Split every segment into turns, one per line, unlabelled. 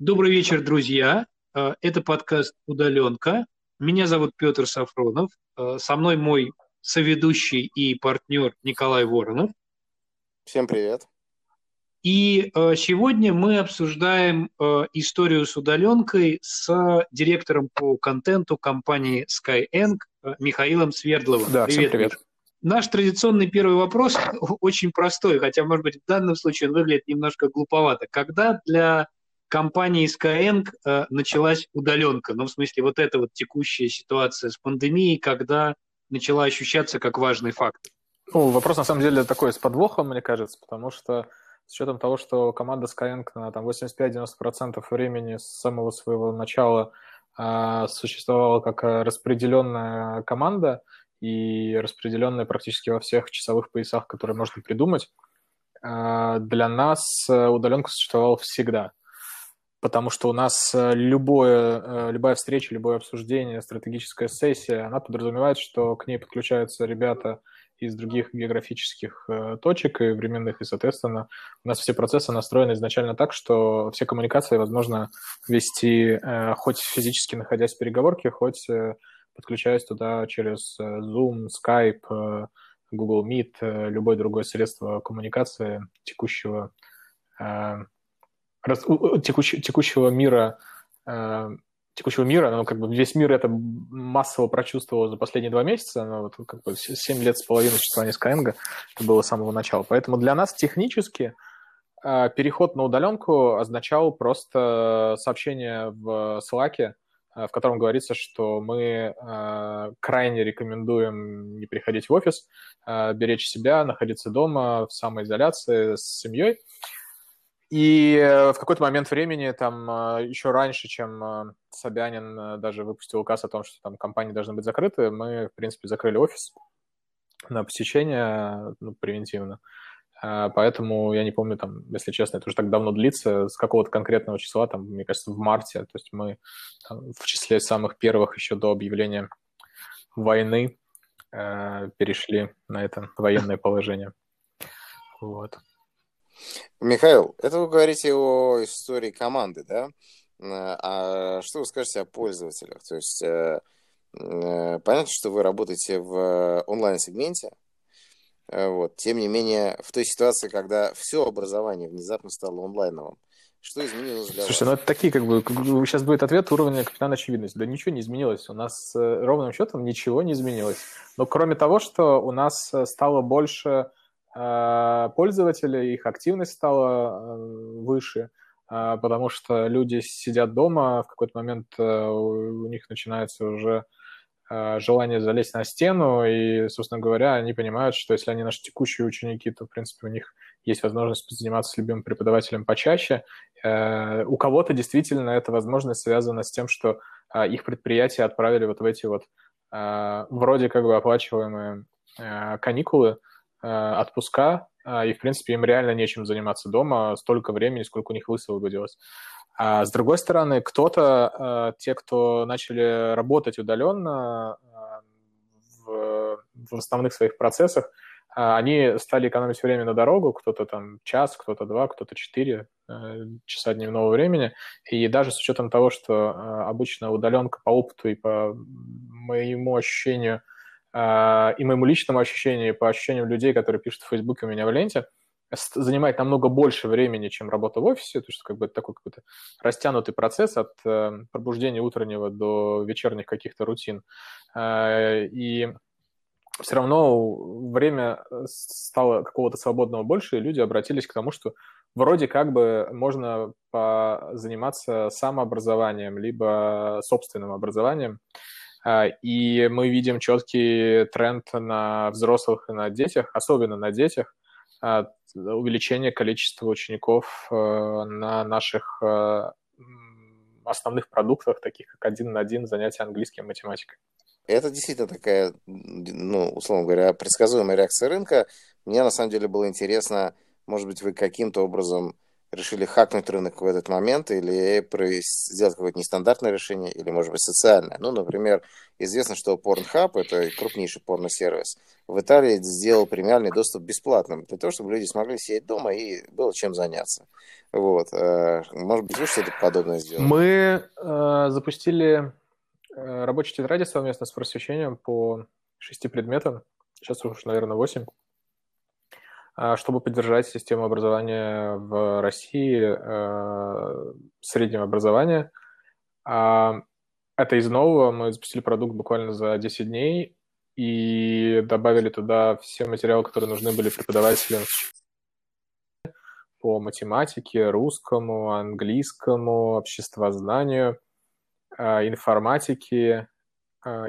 Добрый вечер, друзья. Э, это подкаст «Удаленка». Меня зовут Петр Сафронов. Э, со мной мой соведущий и партнер Николай Воронов.
Всем привет.
И э, сегодня мы обсуждаем историю с удаленкой с директором по контенту компании Skyeng Михаилом Свердловым.
Да, привет, всем привет.
Наш традиционный первый вопрос очень простой, хотя, может быть, в данном случае он выглядит немножко глуповато. Когда для компании Skyeng э, началась удаленка. Ну, в смысле, вот эта вот текущая ситуация с пандемией, когда начала ощущаться как важный фактор.
Ну, вопрос, на самом деле, такой с подвохом, мне кажется, потому что с учетом того, что команда Skyeng на там, 85-90% времени с самого своего начала э, существовала как распределенная команда и распределенная практически во всех часовых поясах, которые можно придумать, э, для нас удаленка существовала всегда – потому что у нас э, любое, э, любая встреча, любое обсуждение, стратегическая сессия, она подразумевает, что к ней подключаются ребята из других географических э, точек и временных, и, соответственно, у нас все процессы настроены изначально так, что все коммуникации возможно вести хоть физически находясь в переговорке, хоть подключаясь туда через Zoom, Skype, Google Meet, любое другое средство коммуникации текущего раз, текущ, текущего мира, э, текущего мира, ну, как бы весь мир это массово прочувствовал за последние два месяца, но вот как бы 7 лет с половиной существования Skyeng это было с самого начала. Поэтому для нас технически э, переход на удаленку означал просто сообщение в Slack, э, в котором говорится, что мы э, крайне рекомендуем не приходить в офис, э, беречь себя, находиться дома в самоизоляции с семьей. И э, в какой-то момент времени, там, э, еще раньше, чем э, Собянин даже выпустил указ о том, что там компании должны быть закрыты, мы, в принципе, закрыли офис на посещение ну, превентивно. Поэтому я не помню, там, если честно, это уже так давно длится, с какого-то конкретного числа, там, мне кажется, в марте. То есть мы там, в числе самых первых еще до объявления войны э, перешли на это военное положение. Вот.
Михаил, это вы говорите о истории команды, да? А что вы скажете о пользователях? То есть э, э, понятно, что вы работаете в онлайн-сегменте, э, вот. Тем не менее, в той ситуации, когда все образование внезапно стало онлайновым, что изменилось для
Слушайте, вас? ну это такие, как бы, сейчас будет ответ уровня капитана очевидности. Да ничего не изменилось. У нас ровным счетом ничего не изменилось. Но кроме того, что у нас стало больше пользователей, их активность стала э, выше, а, потому что люди сидят дома, в какой-то момент э, у них начинается уже э, желание залезть на стену, и, собственно говоря, они понимают, что если они наши текущие ученики, то, в принципе, у них есть возможность заниматься любимым преподавателем почаще. У кого-то действительно эта возможность связана с тем, что их предприятия отправили вот в эти вот вроде как бы оплачиваемые каникулы, отпуска, э, и, в принципе, им реально нечем заниматься дома столько времени, сколько у них высвободилось. А с другой стороны, кто-то, э, те, кто начали работать удаленно в, в основных своих процессах, они стали экономить время на дорогу, кто-то там час, кто-то два, кто-то четыре часа дневного времени. И даже с учетом того, что обычно удаленка по опыту и по моему ощущению – а, и моему личному ощущению, и по ощущениям людей, которые пишут в Фейсбуке у меня в ленте, занимает намного больше времени, чем работа в офисе, то есть как бы такой какой-то растянутый процесс от э, пробуждения утреннего до вечерних каких-то рутин. Э, и все равно время стало какого-то свободного больше, и люди обратились к тому, что вроде как бы можно заниматься самообразованием, либо собственным образованием. А, и мы видим четкий тренд на взрослых и на детях, особенно на детях, а, увеличение количества учеников э, на наших э, основных продуктах, таких как один на один занятия английским математикой.
Это действительно такая, ну, условно говоря, предсказуемая реакция рынка. Мне на самом деле было интересно, может быть, вы каким-то образом решили хакнуть рынок в этот момент или сделать какое-то нестандартное решение, или, может быть, социальное. Ну, например, известно, что Pornhub, это крупнейший порносервис, в Италии сделал премиальный доступ бесплатным, для того, чтобы люди смогли сидеть дома и было чем заняться. Вот. Э, может быть, вы что-то подобное сделали?
Мы э, запустили э, рабочие тетради совместно с просвещением по шести предметам. Сейчас уже, наверное, восемь. А, чтобы поддержать систему образования в России, э, среднего образования. А, это из нового. Мы запустили продукт буквально за 10 дней и добавили туда все материалы, которые нужны были преподавателям по математике, русскому, английскому, обществознанию, а, информатике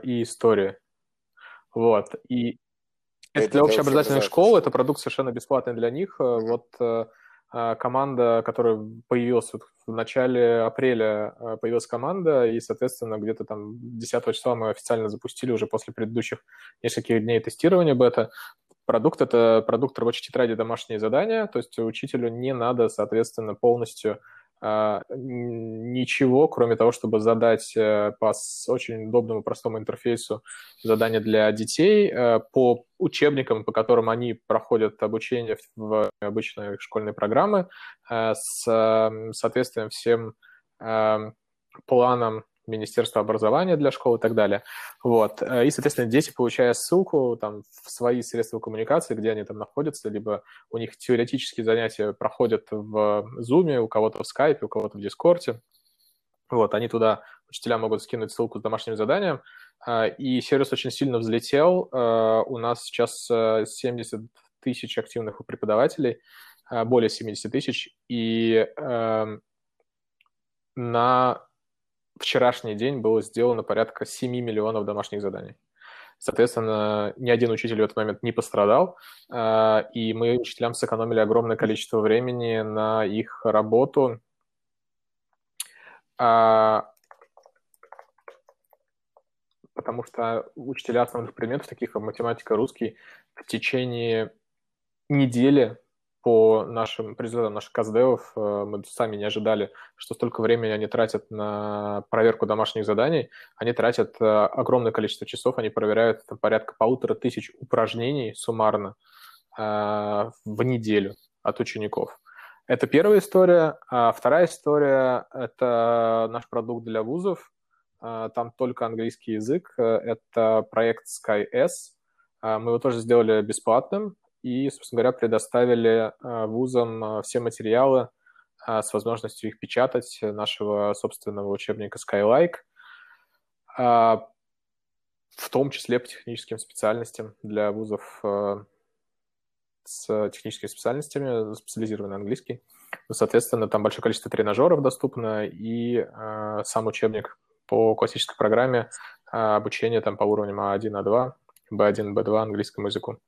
и истории. Вот. И это, для общеобразовательных школ, это продукт совершенно бесплатный для них. Mm-hmm. Вот э, а, команда, которая появилась вот в начале апреля, э, появилась команда, и, соответственно, где-то там 10 числа мы официально запустили уже после предыдущих нескольких дней тестирования бета. Продукт — это продукт рабочей тетради домашние задания, то есть учителю не надо, соответственно, полностью ничего, кроме того, чтобы задать э, по очень удобному, простому интерфейсу задания для детей э, по учебникам, по которым они проходят обучение в обычной школьной программы, э, с соответствием всем планам Министерства образования для школ и так далее. Вот. Э, и, соответственно, дети, получая ссылку там, в свои средства коммуникации, где они там находятся, либо у них теоретические занятия проходят в Zoom, у кого-то в Skype, у кого-то в Discord, вот, они туда, учителя могут скинуть ссылку с домашним заданием, э, и сервис очень сильно взлетел. Э, у нас сейчас 70 тысяч активных преподавателей, более 70 тысяч, и эм, на вчерашний день было сделано порядка 7 миллионов домашних заданий. Соответственно, ни один учитель в этот момент не пострадал, а, и мы учителям сэкономили огромное количество времени на их работу. А, потому что учителя основных предметов, таких как математика, русский, в течение недели по нашим результатам наших каздевов э, мы сами не ожидали, что столько времени они тратят на проверку домашних заданий. Они тратят э, огромное количество часов, они проверяют там, порядка полутора тысяч упражнений суммарно э, в неделю от учеников. Это первая история. А вторая история – это наш продукт для вузов. Там только английский язык. Это проект SkyS. Мы его тоже сделали бесплатным и, собственно говоря, предоставили э, вузам э, все материалы э, с возможностью их печатать нашего собственного учебника Skylike, в том числе по техническим специальностям для вузов с техническими специальностями, специализированный английский. Ну, соответственно, там большое количество тренажеров доступно, и э, сам учебник по классической программе э, обучения там по уровням А1, А2, B1, B2 английскому языку.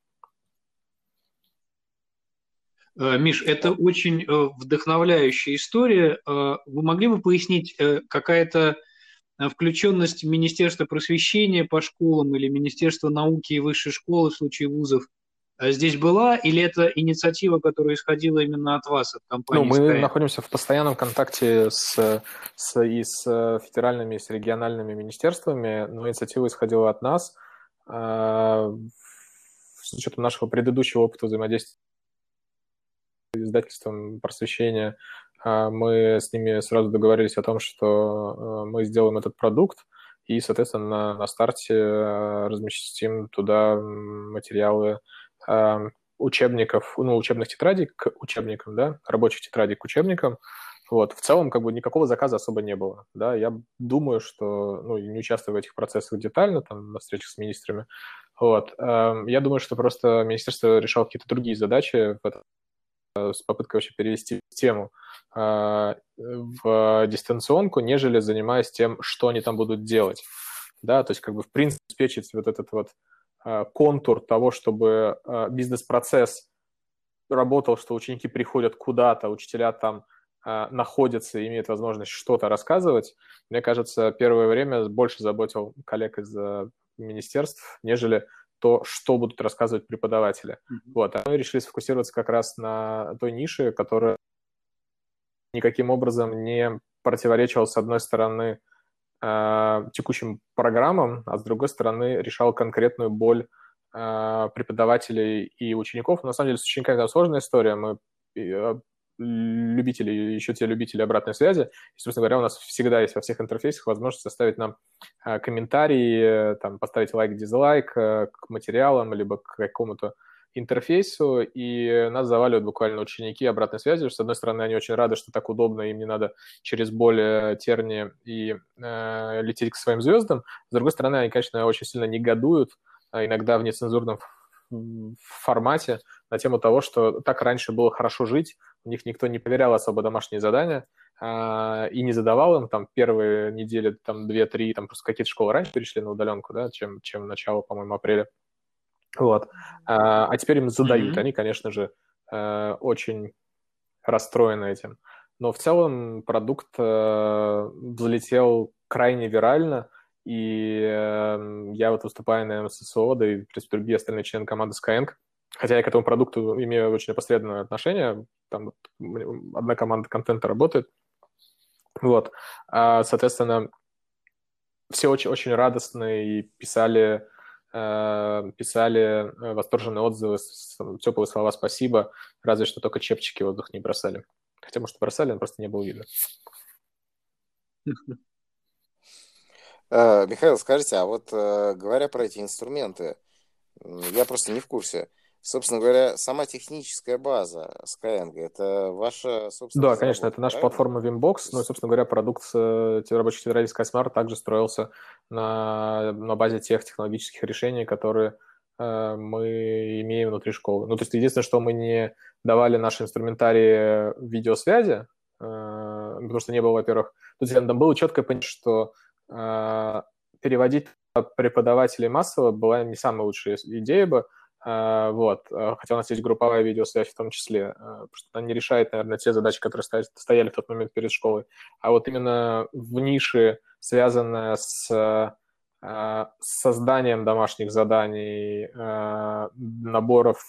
Э, Миш, это очень э, вдохновляющая история. Э, вы могли бы пояснить, какая-то включенность Министерства просвещения по школам или Министерства науки и высшей школы в случае вузов здесь была, или это инициатива, которая исходила именно от вас, от компании?
Ну, мы Sky? находимся в постоянном контакте с, с, и с федеральными, и с региональными министерствами, но инициатива исходила от нас. С учетом нашего предыдущего опыта взаимодействия издательством просвещения, а, мы с ними сразу договорились о том, что а, мы сделаем этот продукт, и, соответственно, на, старте а, разместим туда материалы учебников, ну, учебных тетрадей к учебникам, да, рабочих тетрадей к учебникам. Вот, в целом, как бы никакого заказа особо не было, да, я думаю, что, ну, не участвую в этих процессах детально, там, на встречах с министрами, вот, я думаю, что просто министерство решало какие-то другие задачи в этом Э, с попыткой вообще перевести тему э, в дистанционку, нежели занимаясь тем, что они там будут делать. Да, то есть как бы в принципе обеспечить вот этот вот э, контур того, чтобы бизнес-процесс работал, что ученики приходят куда-то, учителя там находятся и имеют возможность что-то рассказывать, мне кажется, первое время больше заботил коллег из министерств, нежели то, что будут рассказывать преподаватели. Mm-hmm. Вот, а мы решили сфокусироваться как раз на той нише, которая никаким образом не противоречил, с одной стороны, текущим программам, а с другой стороны, решал конкретную боль преподавателей и учеников. На самом деле, с учениками там сложная история. Мы любители, еще те любители обратной связи. И, собственно говоря, у нас всегда есть во всех интерфейсах возможность оставить нам э, комментарии, там, поставить лайк, дизлайк э, к материалам, либо к какому-то интерфейсу, и нас заваливают буквально ученики обратной связи. С одной стороны, они очень рады, что так удобно, им не надо через боль, э, терни и э, лететь к своим звездам. С другой стороны, они, конечно, очень сильно негодуют, иногда в нецензурном формате на тему того, что так раньше было хорошо жить, у них никто не проверял особо домашние задания а, и не задавал им там первые недели, там две-три, там просто какие-то школы раньше перешли на удаленку, да, чем, чем начало, по-моему, апреля. Вот. А, а теперь им задают. Mm-hmm. Они, конечно же, э, очень расстроены этим. Но в целом продукт э, взлетел крайне вирально, и э, я вот выступаю на МССО, да и, в принципе, другие остальные члены команды Skyeng, хотя я к этому продукту имею очень непосредственное отношение, там одна команда контента работает, вот, а, соответственно, все очень, очень радостные и писали, э, писали восторженные отзывы, теплые слова «спасибо», разве что только чепчики воздух не бросали. Хотя, может, бросали, но просто не было видно.
Э, Михаил, скажите, а вот э, говоря про эти инструменты, я просто не в курсе. Собственно говоря, сама техническая база Skyeng, это ваша собственная
Да, конечно, это наша правильно? платформа Wimbox, ну и, собственно говоря, продукт э, рабочей тетради SkySmart также строился на, на базе тех технологических решений, которые э, мы имеем внутри школы. Ну, то есть единственное, что мы не давали наши инструментарии видеосвязи, э, потому что не было, во-первых, тут там было четкое понятие, что а, переводить преподавателей массово была не самая лучшая идея бы, вот, а, хотя у нас есть групповая видеосвязь в том числе, потому что она не решает, наверное, те задачи, которые стояли в тот момент перед школой, а вот именно в нише, связанная с созданием домашних заданий, наборов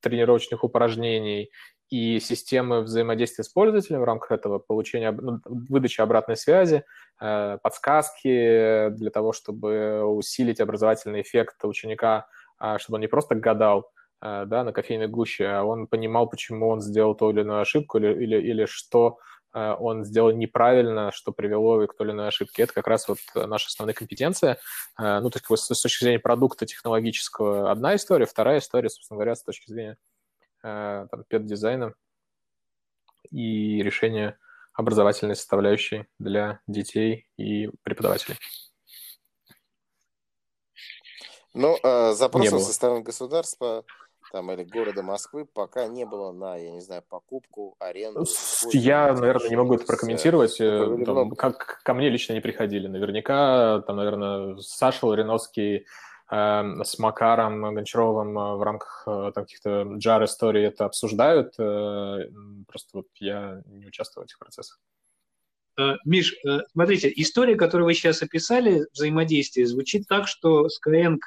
тренировочных упражнений и системы взаимодействия с пользователем в рамках этого, получения, ну, выдачи обратной связи, подсказки для того, чтобы усилить образовательный эффект ученика, чтобы он не просто гадал э, да, на кофейной гуще, а он понимал, почему он сделал ту или иную ошибку или, или, или что э, он сделал неправильно, что привело к той или иной ошибке. Это как раз вот наша основная компетенция. Ну, то есть с точки зрения продукта технологического одна история, вторая история, собственно говоря, с точки зрения там, педдизайна и решения образовательной составляющей для детей и преподавателей.
Ну, э, запросов со стороны государства там, или города Москвы пока не было на, я не знаю, покупку, аренду.
Я, наверное, не могу это прокомментировать. Э, там, как ко мне лично не приходили. Наверняка, там, наверное, Саша Лариновский Эм, с Макаром Гончаровым э, в рамках э, каких-то джар историй это обсуждают. Э, просто вот я не участвую в этих процессах.
Миш, смотрите, история, которую вы сейчас описали, взаимодействие, звучит так, что Skyeng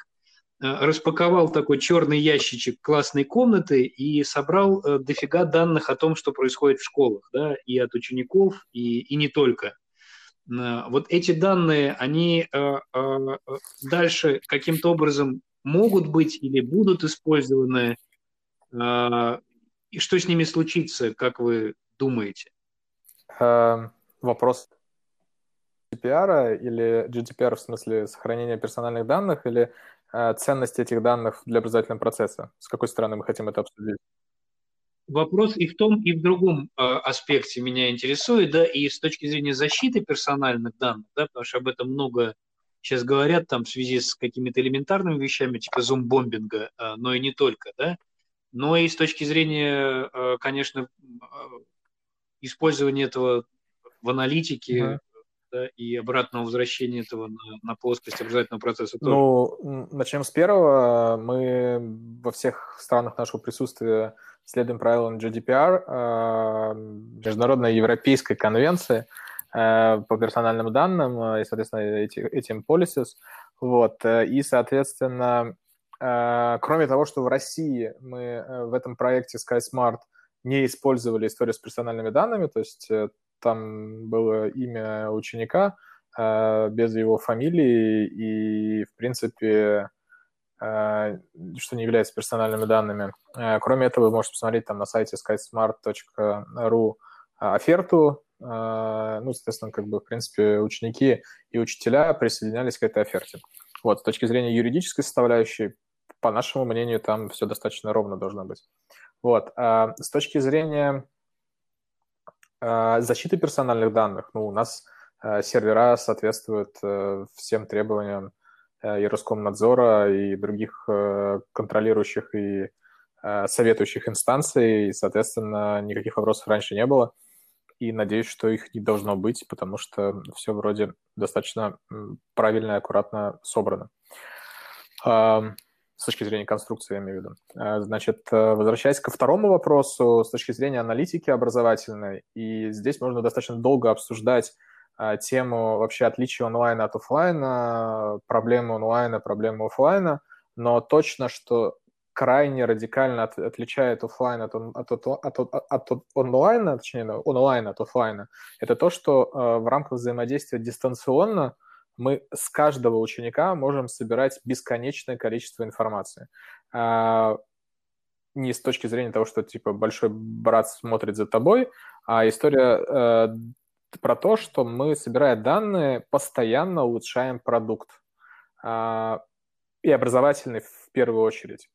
распаковал такой черный ящичек классной комнаты и собрал дофига данных о том, что происходит в школах, да, и от учеников, и, и не только. Э, вот эти данные, они э, э, дальше каким-то образом могут быть или будут использованы, и что с ними случится, как вы думаете?
Эм, вопрос GDPR или GDPR в смысле сохранения персональных данных или ценность этих данных для образовательного процесса? С какой стороны мы хотим это обсудить?
вопрос и в том, и в другом э, аспекте меня интересует, да, и с точки зрения защиты персональных данных, да, потому что об этом много сейчас говорят там в связи с какими-то элементарными вещами, типа зум-бомбинга, э, но и не только, да, но и с точки зрения, э, конечно, э, использования этого в аналитике, mm-hmm да, и обратного возвращения этого на, на плоскость образовательного процесса тоже?
Ну, начнем с первого. Мы во всех странах нашего присутствия следуем правилам GDPR, э, Международной Европейской конвенции э, по персональным данным э, и, соответственно, эти, этим policies. Вот. И, соответственно, кроме того, что в России мы в этом проекте SkySmart не использовали историю с персональными данными, то есть там было имя ученика без его фамилии, и, в принципе, что не является персональными данными. Кроме этого, вы можете посмотреть там на сайте skysmart.ru оферту, ну, соответственно, как бы, в принципе, ученики и учителя присоединялись к этой оферте. Вот, с точки зрения юридической составляющей, по нашему мнению, там все достаточно ровно должно быть. Вот, а с точки зрения а, защиты персональных данных, ну, у нас а, сервера соответствуют а, всем требованиям и Роскомнадзора, и других контролирующих и советующих инстанций, и, соответственно, никаких вопросов раньше не было. И надеюсь, что их не должно быть, потому что все вроде достаточно правильно и аккуратно собрано. С точки зрения конструкции, я имею в виду. А, значит, э, возвращаясь ко второму вопросу, с точки зрения аналитики образовательной, и здесь можно достаточно долго обсуждать а, тему вообще отличия онлайна от офлайна, проблемы онлайна, проблемы офлайна, но точно, что крайне радикально от, отличает офлайн от, от, от, от, от, от онлайна, точнее, онлайн от офлайна, это то, что э, в рамках взаимодействия дистанционно мы с каждого ученика можем собирать бесконечное количество информации. Э, не с точки зрения того, что типа большой брат смотрит за тобой, а история э, про то, что мы, собирая данные, постоянно улучшаем продукт. Э, и образовательный в первую очередь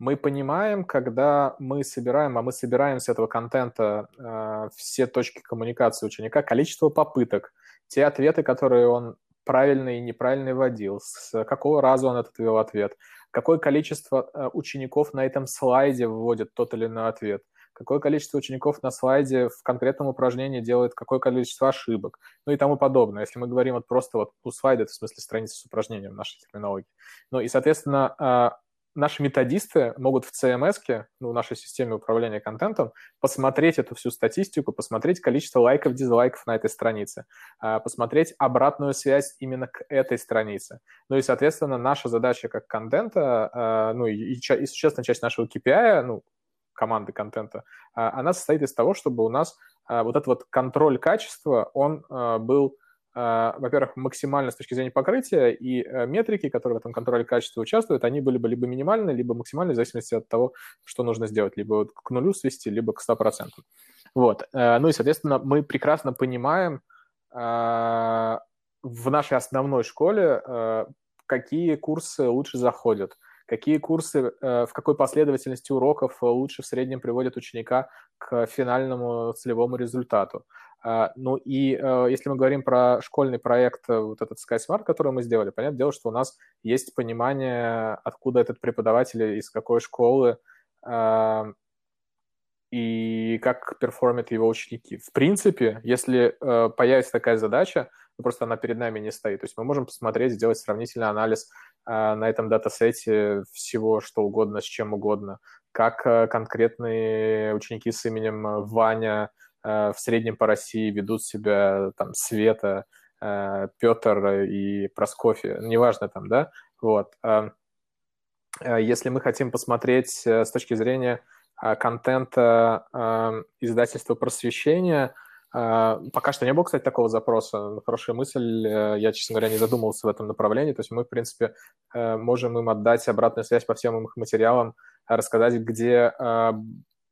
мы понимаем, когда мы собираем, а мы собираем с этого контента э, все точки коммуникации ученика, количество попыток, те ответы, которые он правильно и неправильно вводил, с какого раза он этот ввел ответ, какое количество э, учеников на этом слайде вводит тот или иной ответ, какое количество учеников на слайде в конкретном упражнении делает какое количество ошибок, ну и тому подобное. Если мы говорим вот просто вот у слайда, это в смысле страницы с упражнением нашей терминологии. Ну и, соответственно, э, наши методисты могут в CMS, ну, в нашей системе управления контентом, посмотреть эту всю статистику, посмотреть количество лайков, дизлайков на этой странице, а, посмотреть обратную связь именно к этой странице. Ну и, соответственно, наша задача как контента, а, ну и, и, существенная часть нашего KPI, ну, команды контента, а, она состоит из того, чтобы у нас вот этот вот контроль качества, он был а, во-первых, максимально с точки зрения покрытия, и э, метрики, которые в этом контроле качества участвуют, они были бы либо минимальны, либо максимальны, в зависимости от того, что нужно сделать, либо к нулю свести, либо к 100%. Вот. Э, ну и, соответственно, мы прекрасно понимаем а, в нашей основной школе, э, какие курсы лучше заходят, какие курсы, в какой последовательности уроков лучше в среднем приводят ученика к финальному целевому результату. А, ну и э, если мы говорим про школьный проект, э, вот этот SkySmart, который мы сделали, понятное дело, что у нас есть понимание, откуда этот преподаватель, из какой школы, а, и как перформят его ученики. В принципе, если э, появится такая задача, ну, просто она перед нами не стоит. То есть мы можем посмотреть, сделать сравнительный анализ на этом датасете всего, что угодно, с чем угодно. Как конкретные ученики с именем Ваня в среднем по России ведут себя там Света, э, Петр и Проскофья, неважно там, да, вот. Э, если мы хотим посмотреть с точки зрения контента издательства просвещения, Пока что не было, кстати, такого запроса. Хорошая мысль. Я, честно говоря, не задумывался в этом направлении. То есть мы, в принципе, можем им отдать обратную связь по всем их материалам, рассказать, где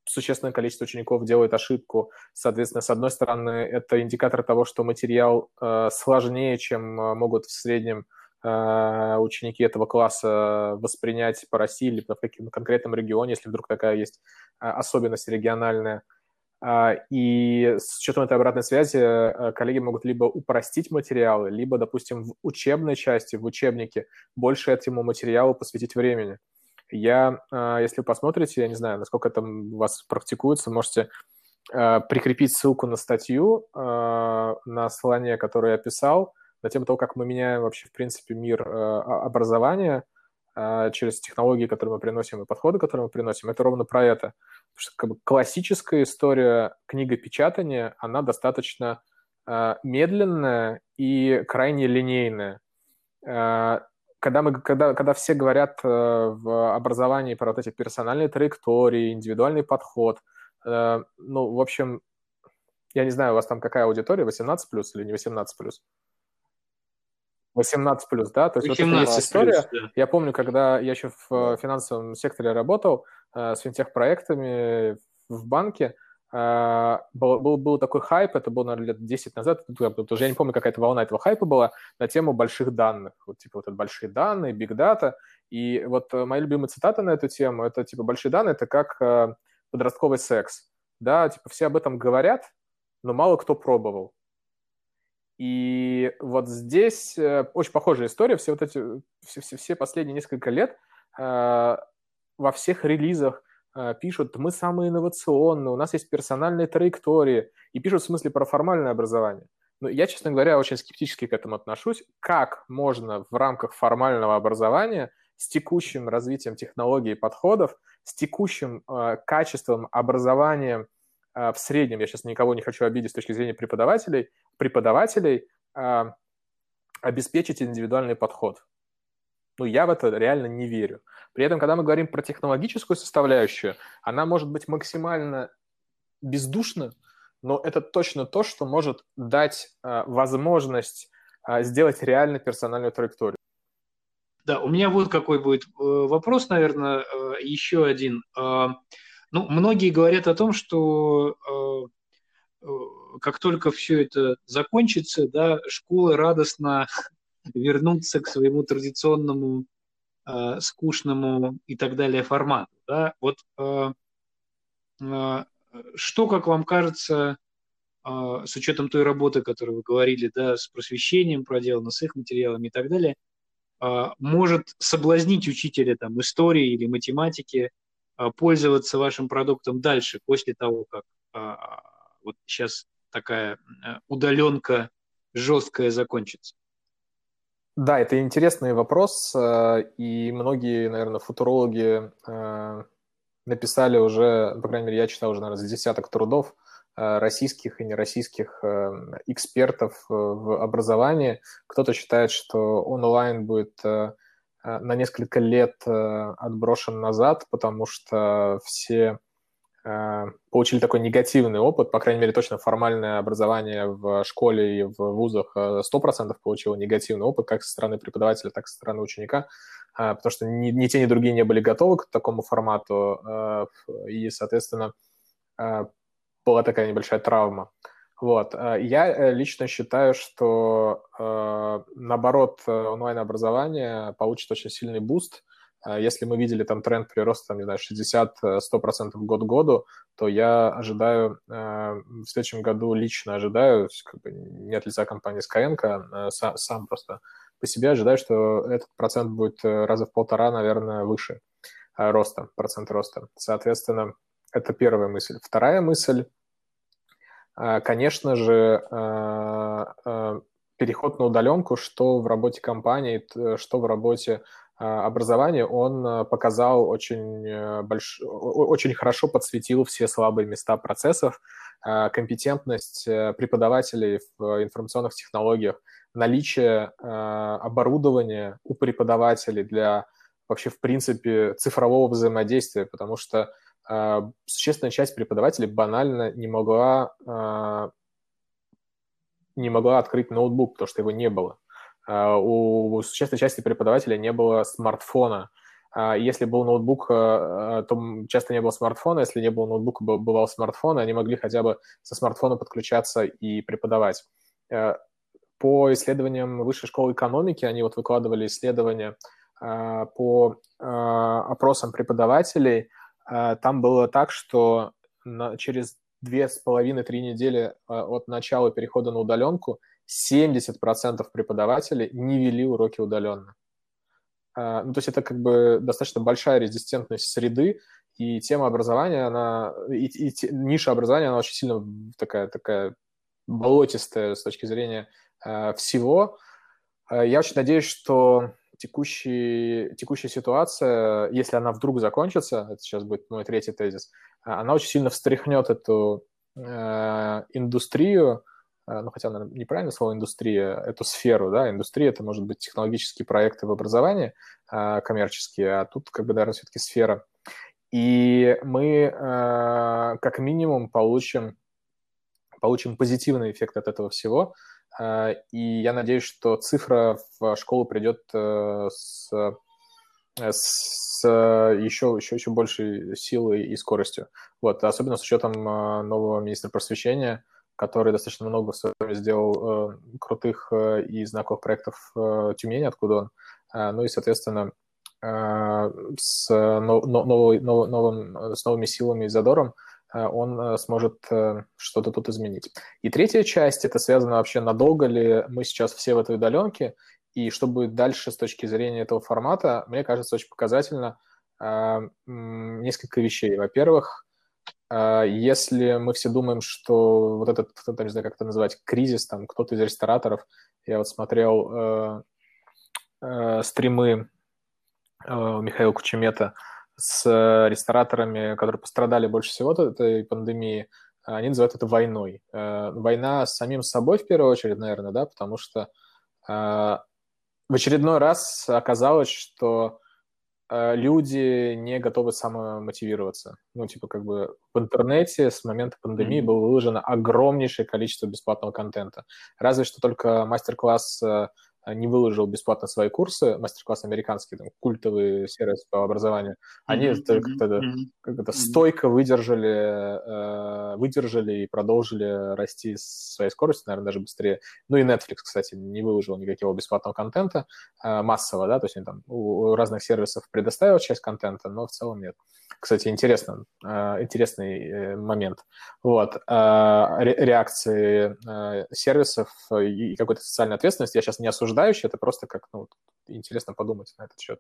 существенное количество учеников делает ошибку. Соответственно, с одной стороны, это индикатор того, что материал э, сложнее, чем э, могут в среднем э, ученики этого класса воспринять по России или в каком-то конкретном регионе, если вдруг такая есть э, особенность региональная. Э, и с учетом этой обратной связи э, коллеги могут либо упростить материалы, либо, допустим, в учебной части, в учебнике больше этому материалу посвятить времени. Я, а, если вы посмотрите, я не знаю, насколько это у вас практикуется, можете а, прикрепить ссылку на статью а, на слоне, которую я писал, на тему того, как мы меняем вообще, в принципе, мир образования через технологии, которые мы приносим, и подходы, которые мы приносим. Это ровно про это. Потому что как бы, классическая история книгопечатания, она достаточно медленная и крайне линейная когда, мы, когда, когда все говорят э, в образовании про вот эти персональные траектории, индивидуальный подход, Э, ну, в общем, я не знаю, у вас там какая аудитория, 18 плюс или не 18 плюс? 18 плюс, да? То есть 18 вот это есть история. Плюс, да. Я помню, когда я еще в финансовом секторе работал э, с финтех-проектами в банке, э, был, был, был такой хайп, это было, наверное, лет 10 назад, уже я не помню, какая-то волна этого хайпа была, на тему больших данных. Вот типа вот это большие данные, big data. И вот э, моя любимая цитата на эту тему, это типа большие данные, это как э, подростковый секс. Да, типа все об этом говорят, но мало кто пробовал. И вот здесь э, очень похожая история. Все вот эти, все, все, все последние несколько лет во всех релизах пишут, мы самые инновационные, у нас есть персональные траектории, и пишут в смысле про формальное образование. Но я, честно говоря, очень скептически к этому отношусь. Как можно в рамках формального образования с текущим развитием технологий и подходов, с текущим э, качеством образования э, в среднем, я сейчас никого не хочу обидеть с точки зрения преподавателей, преподавателей э, обеспечить индивидуальный подход. Ну, я в это реально не верю. При этом, когда мы говорим про технологическую составляющую, она может быть максимально бездушна, но это точно то, что может дать э, возможность э, сделать реально персональную траекторию.
Да, у меня вот какой будет э, вопрос, наверное, э, еще один. Э, ну, многие говорят о том, что как только все это закончится, да, школы радостно вернутся к своему традиционному э, скучному и так далее формату. Да? Вот э, э, что, как вам кажется, э, с учетом той работы, которую вы говорили, да, с просвещением проделано, с их материалами и так далее, э, может соблазнить учителя там, истории или математики э, пользоваться вашим продуктом дальше, после того, как э, вот сейчас такая э, удаленка жесткая закончится?
Да, это интересный вопрос, э, и многие, наверное, футурологи э, написали уже, по крайней мере, я читал уже, наверное, десяток трудов российских и нероссийских экспертов в образовании. Кто-то считает, что онлайн будет на несколько лет отброшен назад, потому что все Э, получили такой негативный опыт, по крайней мере, точно формальное образование в школе и в вузах 100% э, получило негативный опыт как со стороны преподавателя, так и со стороны ученика, э, потому что ни, ни те, ни другие не были готовы к такому формату, и, соответственно, была такая небольшая травма. Вот. Я лично считаю, что, наоборот, онлайн-образование получит очень сильный буст – если мы видели там тренд прироста, там, не знаю, 60-100% год к году, то я ожидаю, э, в следующем году лично ожидаю, как бы не от лица компании Skyeng, а сам, сам просто по себе ожидаю, что этот процент будет э, раза в полтора, наверное, выше э, роста, процент роста. Соответственно, это первая мысль. Вторая мысль, конечно же, переход на удаленку, что в работе компании, что в работе а, образования, он э, показал очень, э, больш... очень хорошо подсветил все слабые места процессов, а, компетентность э, преподавателей в информационных технологиях, наличие оборудования у преподавателей для вообще, в принципе, цифрового взаимодействия, потому что существенная часть преподавателей банально не могла, не могла открыть ноутбук, потому что его не было. А, у существенной части преподавателя не было смартфона. А, если был ноутбук, а, то часто не было смартфона. Если не было ноутбука, бывал смартфон, они могли хотя бы со смартфона подключаться и преподавать. По исследованиям Высшей школы экономики, они вот выкладывали исследования по опросам преподавателей. Там было так, что через две с половиной-три недели от начала перехода на удаленку 70% преподавателей не вели уроки удаленно. А, ну, то есть это как бы достаточно большая резистентность среды, и тема образования, она, и, и ниша образования, она очень сильно такая, такая болотистая с точки зрения э, всего. А, я очень надеюсь, что текущий, текущая ситуация, если она вдруг закончится, это сейчас будет мой третий тезис, она очень сильно встряхнет эту э, индустрию, ну, хотя, наверное, неправильное слово индустрия, эту сферу, да, индустрия это может быть технологические проекты в образовании, э, коммерческие, а тут, как бы, наверное, все-таки сфера. И мы как минимум получим, получим позитивный эффект от этого всего. И я надеюсь, что цифра в школу придет с с еще, еще, еще большей силой и скоростью. Вот, особенно с учетом нового министра просвещения, который достаточно много в свое время сделал э, крутых э, и знаковых проектов э, Тюмени, откуда он. Э, ну и, соответственно, э, с, но, но, новый, нов, новым, с новыми силами и задором э, он э, сможет э, что-то тут изменить. И третья часть, это связано вообще, надолго ли мы сейчас все в этой удаленке, и что будет дальше с точки зрения этого формата, мне кажется, очень показательно э, несколько вещей. Во-первых, если мы все думаем, что вот этот, там, не знаю, как это называть, кризис, там, кто-то из рестораторов, я вот смотрел э, э, стримы э, Михаила Кучемета с рестораторами, которые пострадали больше всего от этой пандемии, они называют это войной. Э, война с самим собой в первую очередь, наверное, да, потому что э, в очередной раз оказалось, что люди не готовы самомотивироваться. Ну, типа, как бы в интернете с момента пандемии mm-hmm. было выложено огромнейшее количество бесплатного контента. Разве что только мастер-класс э, не выложил бесплатно свои курсы, мастер-класс американский, там, культовый сервис по образованию, они mm-hmm. как-то, mm-hmm. как-то стойко выдержали, э, выдержали и продолжили расти с своей скоростью, наверное, даже быстрее. Ну и Netflix, кстати, не выложил никакого бесплатного контента э, массово, да, то есть они там у, у разных сервисов предоставил часть контента, но в целом нет. Кстати, интересно, э, интересный э, момент. Вот, э, реакции э, сервисов и какой-то социальной ответственности я сейчас не осуждаю, осуждающий, это просто как, ну, интересно подумать на этот счет.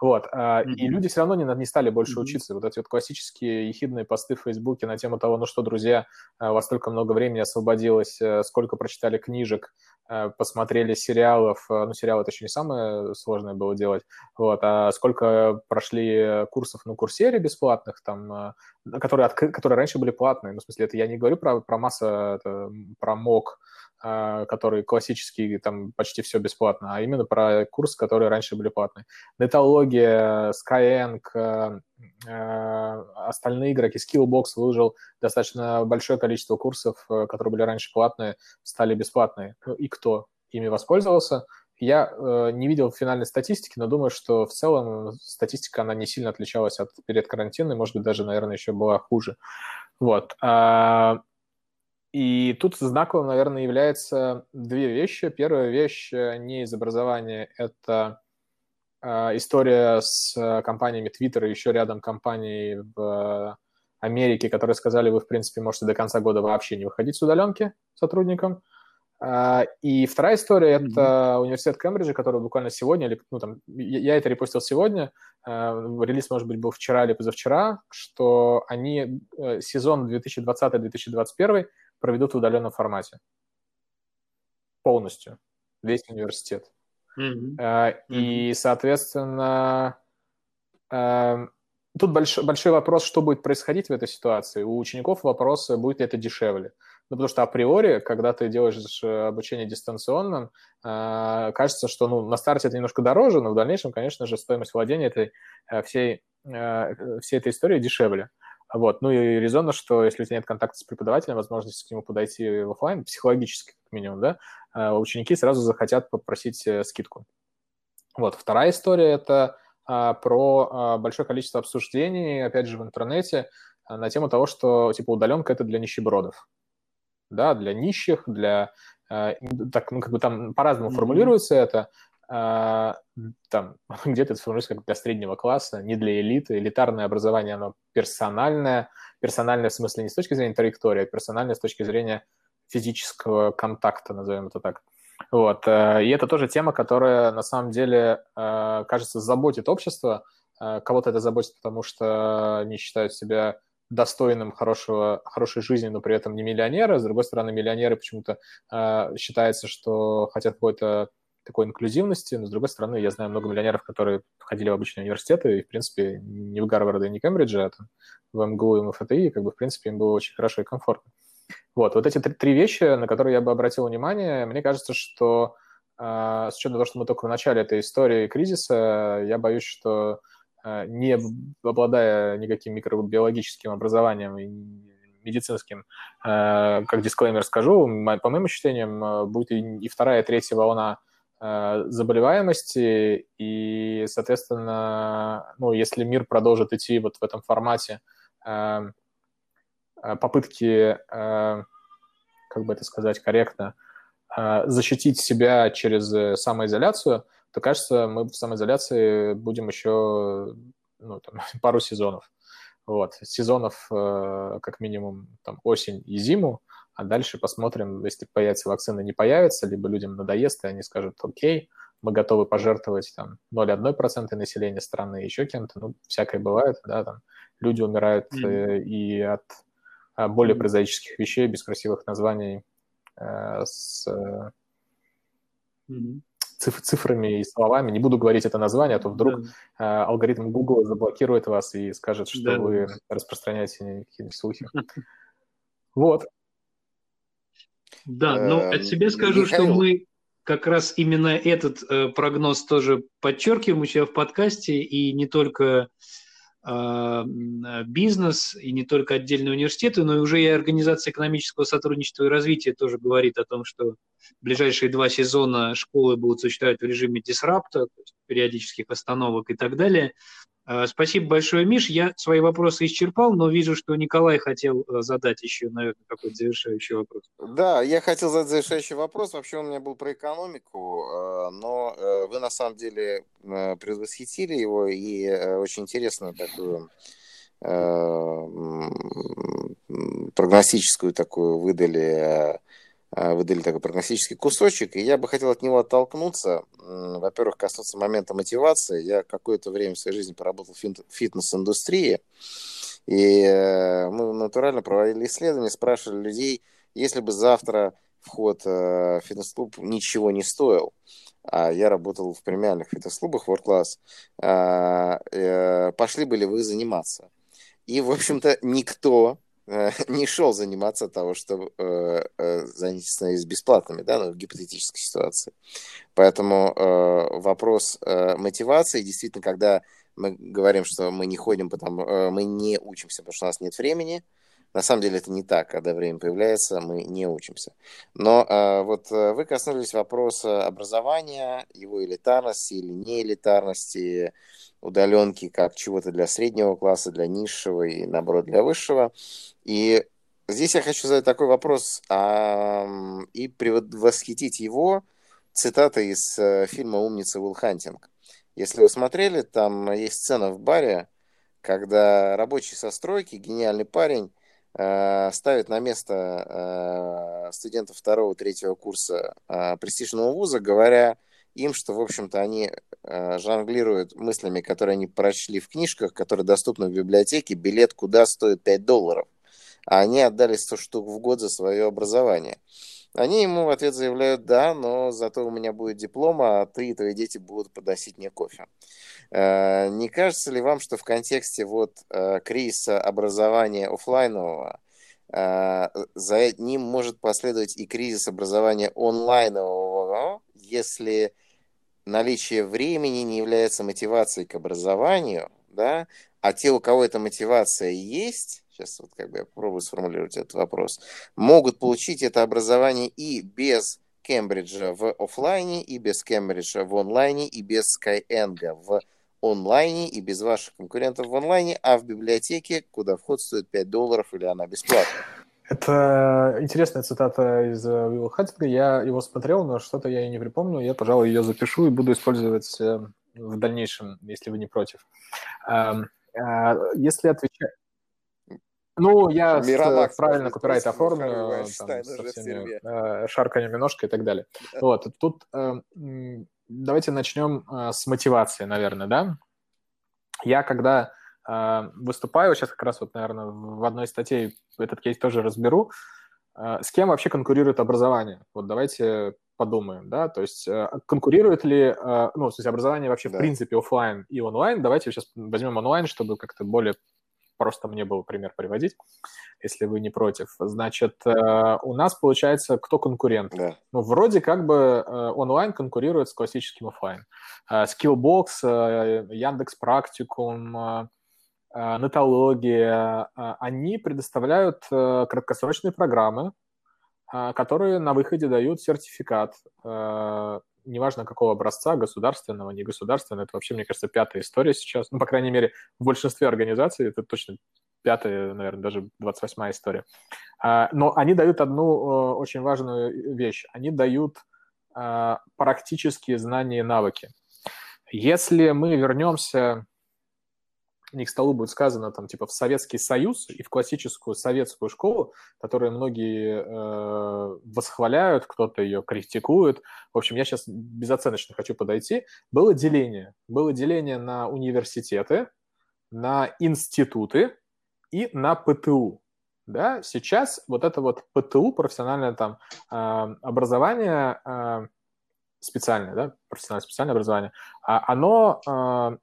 Вот. Mm-hmm. И люди все равно не, не стали больше mm-hmm. учиться. Вот эти вот классические ехидные посты в Фейсбуке на тему того, ну что, друзья, у вас столько много времени освободилось, э, сколько прочитали книжек, э, посмотрели сериалов, э, ну, сериалы это еще не самое сложное было делать, вот, а сколько прошли курсов на курсере бесплатных, там, которые, которые раньше были платные, ну, в смысле, это я не говорю про, про масса, это, про МОК, а, который классический, там почти все бесплатно, а именно про курсы, которые раньше были платные. Нетология, Skyeng, э, э, остальные игроки, Skillbox выложил достаточно большое количество курсов, э, которые были раньше платные, стали бесплатные. Ну, и кто ими воспользовался? Я э, не видел финальной статистики, но думаю, что в целом статистика, она не сильно отличалась от перед карантинной, может быть, даже, наверное, еще была хуже. Вот. И тут знаковым, наверное, является две вещи. Первая вещь э, не из образования, это э, история с компаниями Twitter и еще рядом компаний в Америке, которые сказали, вы, в принципе, можете до конца года вообще не выходить с удаленки сотрудникам. Э, и вторая история – это mm-hmm. университет Кембриджа, который буквально сегодня, или, ну, там, я это репостил сегодня, релиз, может быть, был вчера или позавчера, что они сезон 2020-2021 проведут в удаленном формате. Полностью. Весь университет. Mm-hmm. И, соответственно, эм, тут больш, большой вопрос, что будет происходить в этой ситуации. У учеников вопрос, будет ли это дешевле. Ну, потому что априори, когда ты делаешь обучение дистанционным, э, кажется, что ну, на старте это немножко дороже, но в дальнейшем, конечно же, стоимость владения этой, э, всей, всей этой историей дешевле. Вот. Ну и резонно, что если у тебя нет контакта с преподавателем, возможности к нему подойти в офлайн, психологически как минимум, да, э, ученики сразу захотят попросить э, скидку. Вот. Вторая история – это а, про а, большое количество обсуждений, опять же, в интернете а, на тему того, что типа удаленка – это для нищебродов. Да, для нищих, для так, ну, как бы там по-разному mm-hmm. формулируется это, а, там, где-то это сформулируется как для среднего класса, не для элиты. Элитарное образование, оно персональное. Персональное в смысле не с точки зрения траектории, а персональное с точки зрения физического контакта, назовем это так. Вот. Э, и это тоже тема, которая на самом деле, э, кажется, заботит общество. Э, кого-то это заботит, потому что они считают себя достойным хорошего, хорошей жизни, но при этом не миллионеры. С другой стороны, миллионеры почему-то считается, что хотят какой-то такой инклюзивности, но, с другой стороны, я знаю много миллионеров, которые ходили в обычные университеты, и, в принципе, не в Гарварде, не Кембридже, а там, в МГУ и МФТИ, и, как бы, в принципе, им было очень хорошо и комфортно. Вот, вот эти три, вещи, на которые я бы обратил внимание, мне кажется, что э, с учетом того, что мы только в начале этой истории кризиса, я боюсь, что не обладая никаким микробиологическим образованием и медицинским, как дисклеймер скажу, по моим ощущениям, будет и вторая, и третья волна заболеваемости, и, соответственно, ну, если мир продолжит идти вот в этом формате попытки, как бы это сказать корректно, защитить себя через самоизоляцию, то, кажется, мы в самоизоляции будем еще ну, там, пару сезонов. Вот. Сезонов э, как минимум там, осень и зиму, а дальше посмотрим, если появится вакцина, не появится, либо людям надоест, и они скажут, окей, мы готовы пожертвовать там 0,1% населения страны, еще кем-то, ну, всякое бывает, да, там люди умирают mm-hmm. и от а, более прозаических вещей, без красивых названий, э, с mm-hmm циф цифрами и словами. Не буду говорить это название, а то вдруг да. э, алгоритм Google заблокирует вас и скажет, что да. вы распространяете какие-то слухи. Вот.
Да, но от себя скажу, что мы как раз именно этот э, прогноз тоже подчеркиваем у себя в подкасте, и не только а, бизнес и не только отдельные университеты, но и уже и Организация экономического сотрудничества и развития тоже говорит о том, что ближайшие два сезона школы будут существовать в режиме дисрапта, периодических остановок и так далее. А, спасибо большое, Миш. Я свои вопросы исчерпал, но вижу, что Николай хотел э, задать еще, наверное, какой-то завершающий вопрос.
Да, я хотел задать завершающий вопрос. Вообще у меня был про экономику, э, но э, вы на самом деле предвосхитили его и очень интересную такую прогностическую такую выдали а, выдали такой прогностический кусочек, и я бы хотел от него оттолкнуться. Во-первых, коснуться момента мотивации. Я какое-то время в своей жизни поработал в фитнес-индустрии, и э, мы натурально проводили исследования, спрашивали людей, если бы завтра вход э, в фитнес-клуб ничего не стоил, а я работал в премиальных фитнес-клубах World Class, а, э, пошли бы ли вы заниматься? И, в общем-то, никто не шел заниматься того, что э, э, занятия бесплатными, да, ну, в гипотетической ситуации. Поэтому э, вопрос э, мотивации, действительно, когда мы говорим, что мы не ходим, потому э, мы не учимся, потому что у нас нет времени, на самом деле это не так, когда время появляется, мы не учимся. Но э, вот вы коснулись вопроса образования, его элитарности или неэлитарности, удаленки как чего-то для среднего класса, для низшего и, наоборот, для высшего. И здесь я хочу задать такой вопрос а, и восхитить его цитатой из э, фильма «Умница Уилл Хантинг». Если вы смотрели, там есть сцена в баре, когда рабочий со стройки, гениальный парень, ставит на место э, студентов второго, третьего курса престижного вуза, говоря им, что, в общем-то, они э, жонглируют мыслями, которые они прочли в книжках, которые доступны в библиотеке, билет куда стоит 5 долларов. А они отдали 100 штук в год за свое образование. Они ему в ответ заявляют, да, но зато у меня будет диплом, а ты и твои дети будут подносить мне кофе. Э, не кажется ли вам, что в контексте вот э, кризиса образования офлайнового э, за ним может последовать и кризис образования онлайнового, если наличие времени не является мотивацией к образованию, да, а те, у кого эта мотивация есть, сейчас вот как бы я попробую сформулировать этот вопрос, могут получить это образование и без Кембриджа в офлайне, и без Кембриджа в онлайне, и без Skyeng в онлайне, и без ваших конкурентов в онлайне, а в библиотеке, куда вход стоит 5 долларов или она бесплатная.
Это интересная цитата из Уилла Хаттинга. Я его смотрел, но что-то я и не припомню. Я, пожалуй, ее запишу и буду использовать э, в дальнейшем, если вы не против. Эм, э, если отвечать... Ну, я Миромакс, правильно копирайт оформлю, там, со всеми э, шарканьями ножкой и так далее. Вот, тут давайте начнем с мотивации, наверное, да? Я когда а, выступаю, сейчас как раз вот, наверное, в одной статье этот кейс тоже разберу, а, с кем вообще конкурирует образование? Вот давайте подумаем, да, то есть конкурирует ли, ну, в смысле, образование вообще да. в принципе офлайн и онлайн, давайте сейчас возьмем онлайн, чтобы как-то более просто мне был пример приводить, если вы не против. Значит, э, у нас получается, кто конкурент? Да. Ну, вроде как бы онлайн конкурирует с классическим офлайн. Skillbox, Яндекс Практикум, Нетология, они предоставляют краткосрочные программы, которые на выходе дают сертификат неважно какого образца, государственного, не государственного, это вообще, мне кажется, пятая история сейчас. Ну, по крайней мере, в большинстве организаций это точно пятая, наверное, даже 28-я история. А, но они дают одну э, очень важную вещь. Они дают а, практические знания и навыки. Если мы вернемся не к столу будет сказано, там, типа, в Советский Союз и в классическую советскую школу, которую многие э, восхваляют, кто-то ее критикует. В общем, я сейчас безоценочно хочу подойти. Было деление. Было деление на университеты, на институты и на ПТУ. Да, сейчас вот это вот ПТУ, профессиональное там э, образование, э, специальное, да, профессиональное специальное образование, а оно э,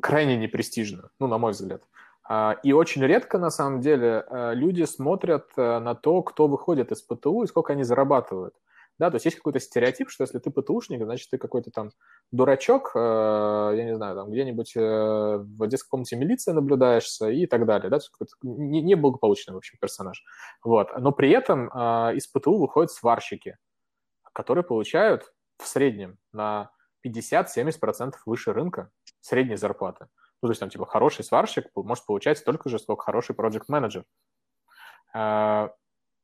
крайне непрестижно, ну, на мой взгляд. А, и очень редко, на самом деле, э, люди смотрят э, на то, кто выходит из ПТУ и сколько они зарабатывают. Да, то есть есть какой-то стереотип, что если ты ПТУшник, значит, ты какой-то там дурачок, э, я не знаю, там где-нибудь в детской комнате милиции наблюдаешься и так далее, да, неблагополучный, в общем, персонаж. Вот. Но при этом из ПТУ выходят сварщики, которые получают в среднем на 50-70% выше рынка средней зарплаты. Ну, то есть там, типа, хороший сварщик может получать столько же, сколько хороший проект-менеджер. А,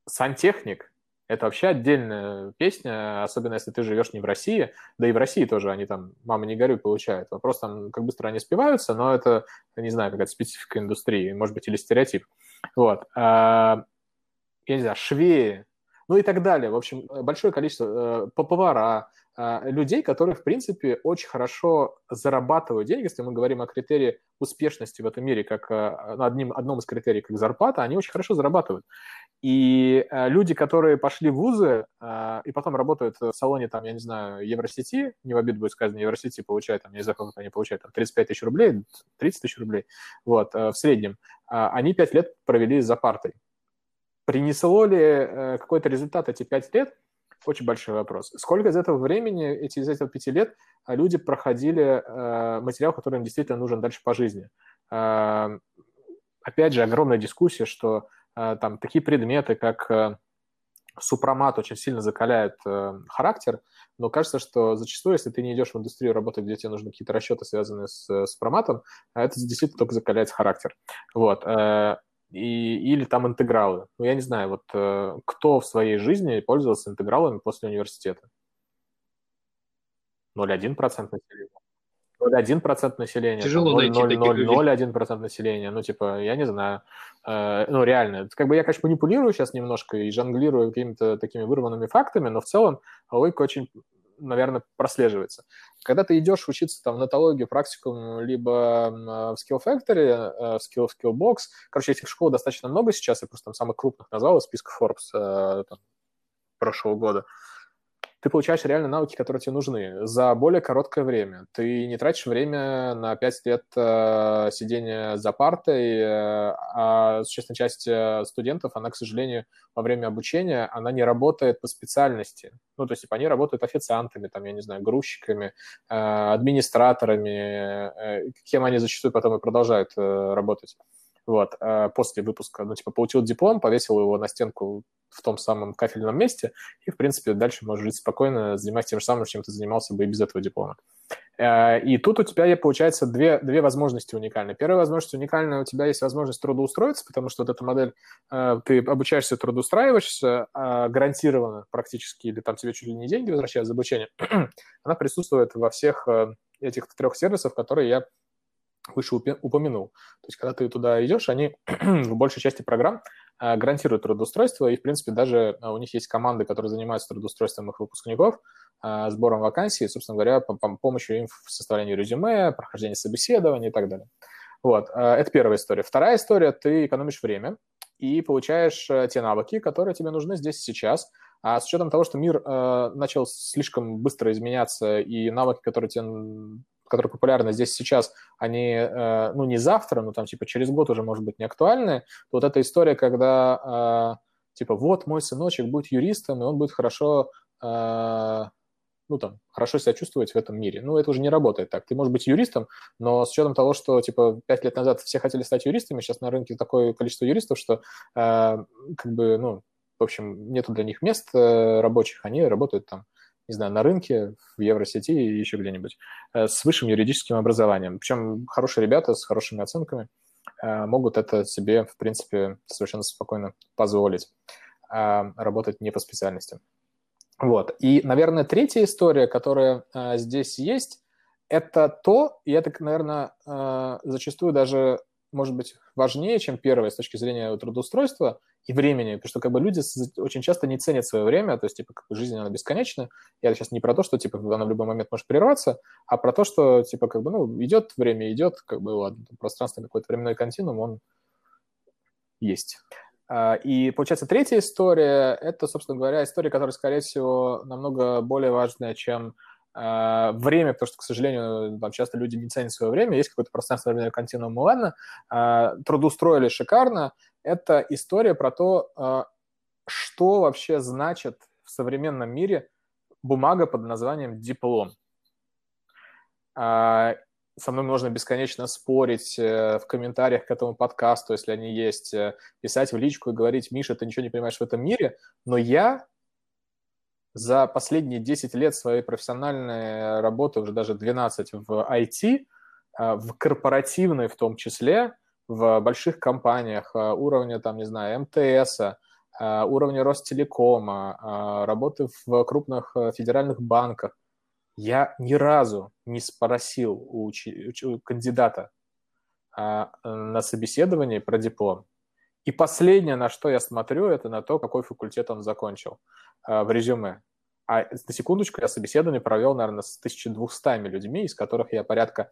сантехник – это вообще отдельная песня, особенно если ты живешь не в России, да и в России тоже они там «мама, не горюй» получают. Вопрос там, как быстро они спиваются, но это, не знаю, какая-то специфика индустрии, может быть, или стереотип. Вот. А, я не знаю, швеи, ну и так далее. В общем, большое количество э, повара, людей, которые, в принципе, очень хорошо зарабатывают деньги, если мы говорим о критерии успешности в этом мире, как а, одним, одном из критерий, как зарплата, они очень хорошо зарабатывают. И а, люди, которые пошли в вузы и потом работают в салоне, там, я не знаю, Евросети, не в обиду будет сказано, Евросети получают, там, я не знаю, сколько они получают, там, 35 тысяч рублей, 30 тысяч рублей, вот, в среднем, они 5 лет провели за партой. Принесло ли э, какой-то результат эти 5 лет? Очень большой вопрос. Сколько из этого времени, эти, из этого пяти лет, а, люди проходили э, материал, который им действительно нужен дальше по жизни? Э, опять же, огромная дискуссия, что э, там такие предметы, как э, супромат очень сильно закаляет э, характер, но кажется, что зачастую, если ты не идешь в индустрию работать, где тебе нужны какие-то расчеты, связанные с супроматом, это действительно только закаляет характер. Вот. Э, и, или там интегралы. Ну, я не знаю, вот э, кто в своей жизни пользовался интегралами после университета? 0,1% населения. 0,1% населения.
Тяжело 0, найти
0,01% населения. Ну, типа, я не знаю. Э, ну, реально. Как бы я, конечно, манипулирую сейчас немножко и жонглирую какими-то такими вырванными фактами, но в целом логика очень наверное, прослеживается. Когда ты идешь учиться там в нотологию, практикум, либо в Skill Factory, э, в Skill, Skillbox, короче, этих школ достаточно много сейчас, я просто там самых крупных назвал из списка Forbes э, там, прошлого года ты получаешь реально навыки, которые тебе нужны за более короткое время. Ты не тратишь время на 5 лет э, сидения за партой, э, а существенная часть э, студентов, она, к сожалению, во время обучения, она не работает по специальности. Ну, то есть, типа, они работают официантами, там, я не знаю, грузчиками, э, администраторами, э, кем они зачастую потом и продолжают э, работать вот, э, после выпуска, ну, типа, получил диплом, повесил его на стенку в том самом кафельном месте, и, в принципе, дальше можешь жить спокойно, заниматься тем же самым, чем ты занимался бы и без этого диплома. Э, и тут у тебя, получается, две, две возможности уникальные. Первая возможность уникальная, у тебя есть возможность трудоустроиться, потому что вот эта модель, э, ты обучаешься, трудоустраиваешься, гарантированно практически, или там тебе чуть ли не деньги возвращают за обучение, она присутствует во всех этих трех сервисах, которые я выше упомянул. То есть, когда ты туда идешь, они в большей части программ а, гарантируют трудоустройство, и, в принципе, даже а, у них есть команды, которые занимаются трудоустройством их выпускников, а, сбором вакансий, собственно говоря, по, по помощью им в составлении резюме, прохождении собеседований и так далее. Вот, это первая история. Вторая история, ты экономишь время и получаешь те навыки, которые тебе нужны здесь и сейчас, а с учетом того, что мир э, начал слишком быстро изменяться, и навыки, которые тебе которые популярны здесь сейчас, они, э, ну, не завтра, но там, типа, через год уже, может быть, не актуальны, вот эта история, когда, э, типа, вот мой сыночек будет юристом, и он будет хорошо, э, ну, там, хорошо себя чувствовать в этом мире. Ну, это уже не работает так. Ты можешь быть юристом, но с учетом того, что, типа, пять лет назад все хотели стать юристами, сейчас на рынке такое количество юристов, что, как бы, ну, в общем, нету для них мест рабочих, они работают там не знаю, на рынке, в Евросети и еще где-нибудь, э, с высшим юридическим образованием. Причем хорошие ребята с хорошими оценками э, могут это себе, в принципе, совершенно спокойно позволить э, работать не по специальности. Вот. И, наверное, третья история, которая здесь есть, это то, и это, наверное, зачастую даже может быть важнее, чем первое с точки зрения трудоустройства и времени, потому что как бы люди очень часто не ценят свое время, то есть типа как бы жизнь она бесконечна. Я сейчас не про то, что типа она в любой момент может прерваться, а про то, что типа как бы ну идет время, идет как бы ладно, пространство какой-то временной континуум он есть. А, и получается третья история это, собственно говоря, история, которая, скорее всего, намного более важная, чем время, потому что, к сожалению, там часто люди не ценят свое время, есть какое-то пространство временной континуум, ну ладно, а, трудоустроили шикарно, это история про то, а, что вообще значит в современном мире бумага под названием диплом. Со мной можно бесконечно спорить э, в комментариях к этому подкасту, если они есть, э, писать в личку и говорить, Миша, ты ничего не понимаешь в этом мире, но я за последние 10 лет своей профессиональной работы, уже даже 12 в IT, а, в корпоративной в том числе, в больших компаниях а, уровня, там, не знаю, МТС, а, уровня Ростелекома, работы в крупных федеральных банках, я ни разу не спросил у, у кандидата на собеседовании про диплом. И последнее, на что я смотрю, это на то, какой факультет он закончил в резюме. А на секундочку я собеседование провел, наверное, с 1200 людьми, из которых я порядка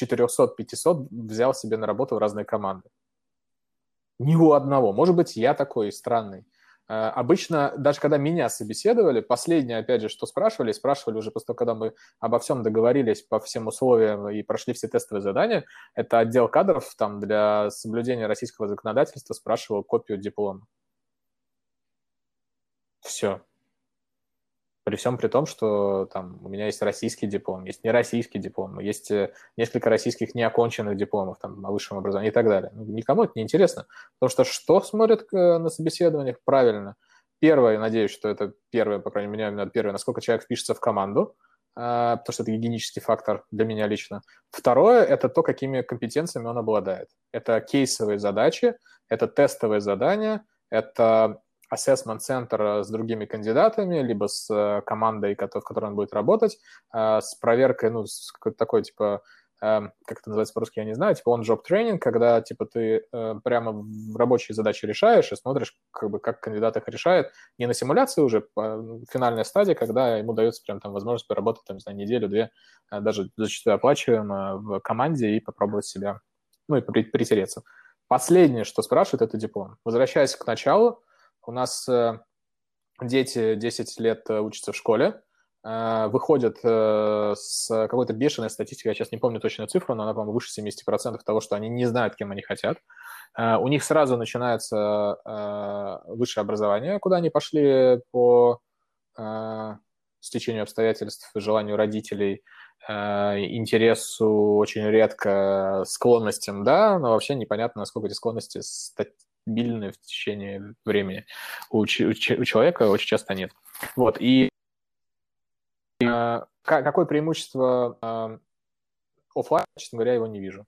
400-500 взял себе на работу в разные команды. Ни у одного. Может быть, я такой странный. А, обычно, даже когда меня собеседовали, последнее, опять же, что спрашивали, спрашивали уже после того, когда мы обо всем договорились по всем условиям и прошли все тестовые задания, это отдел кадров там для соблюдения российского законодательства спрашивал копию диплома. Все. При всем при том, что там у меня есть российский диплом, есть нероссийский диплом, есть э, несколько российских неоконченных дипломов там, на высшем образовании и так далее. Ну, никому это не интересно. Потому что что смотрят э, на собеседованиях? Правильно. Первое, надеюсь, что это первое, по крайней мере, именно первое, насколько человек впишется в команду, а, потому что это гигиенический фактор для меня лично. Второе – это то, какими компетенциями он обладает. Это кейсовые задачи, это тестовые задания, это assessment центр э, с другими кандидатами, либо с э, командой, в которой он будет работать, э, с проверкой, ну, с какой-то такой, типа, эм, как это называется по-русски, я не знаю, типа on-job тренинг, когда, типа, ты прямо в рабочие задачи решаешь и смотришь, как бы, как кандидат их решает, не на симуляции уже, а финальная стадия, когда ему дается прям там возможность поработать, там, не знаю, неделю-две, даже зачастую оплачиваемо в команде и попробовать себя, ну, и притереться. Последнее, что спрашивают, это диплом. Возвращаясь к началу, у нас э, дети 10 лет э, учатся в школе, э, выходят с какой-то бешеной статистикой, я сейчас не помню точную цифру, но она, по-моему, выше 70% того, что они не знают, кем они хотят. У них сразу начинается высшее образование, куда они пошли по стечению обстоятельств, желанию родителей, интересу очень редко, склонностям, да, но вообще непонятно, насколько эти склонности стабильны в течение времени. У, у, человека очень часто нет. Вот, и э, какое преимущество э, офлайн, честно говоря, его не вижу.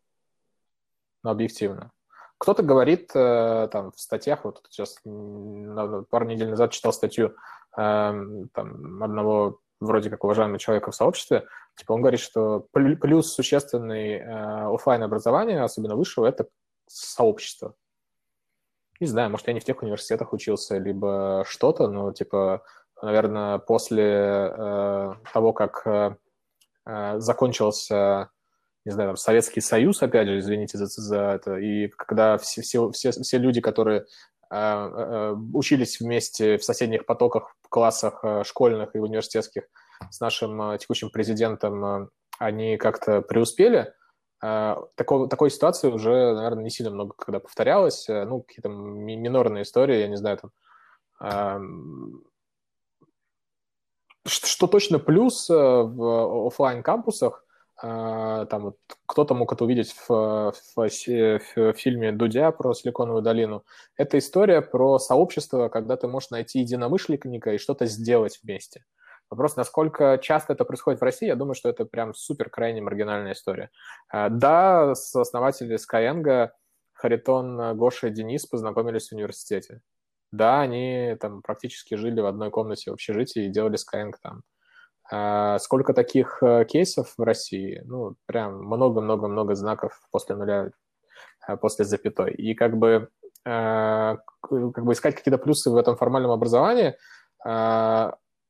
Но объективно. Кто-то говорит э, там в статьях, вот сейчас пару недель назад читал статью э, там, одного вроде как уважаемого человека в сообществе, типа он говорит, что плюс существенный э, офлайн образования, особенно высшего, это сообщество. Не знаю, может, я не в тех университетах учился, либо что-то, но, типа, наверное, после э, того, как э, э, закончился, не знаю, там, Советский Союз, опять же, извините за, за это, и когда все, все, все, все люди, которые э, э, учились вместе в соседних потоках, в классах школьных и университетских с нашим текущим президентом они как-то преуспели. Такого, такой ситуации уже, наверное, не сильно много когда повторялось. Ну, какие-то минорные истории, я не знаю, там, что точно плюс в офлайн кампусах а, там вот кто-то мог это увидеть в, в, в фильме Дудя про Силиконовую долину. Это история про сообщество, когда ты можешь найти единомышленника и что-то сделать вместе. Вопрос, насколько часто это происходит в России, я думаю, что это прям супер крайне маргинальная история. А, да, основатели Skyeng, Харитон, Гоша и Денис познакомились в университете. Да, они там практически жили в одной комнате в общежитии и делали Skyeng там. А сколько таких э, кейсов в России? Ну, прям много-много-много знаков после нуля, э, после запятой. И как бы, э, как бы искать какие-то плюсы в этом формальном образовании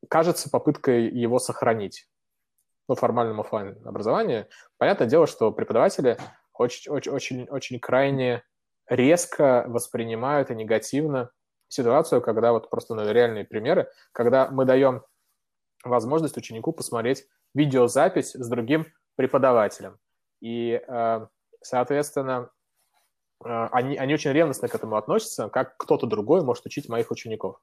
кажется попыткой его сохранить. Ну, формальном офлайн образовании. Понятное дело, что преподаватели очень, очень, очень, очень крайне резко воспринимают и негативно ситуацию, когда вот просто ну, реальные примеры, когда мы даем возможность ученику посмотреть видеозапись с другим преподавателем. И, э, соответственно, э, они, они очень ревностно к этому относятся, как кто-то другой может учить моих учеников.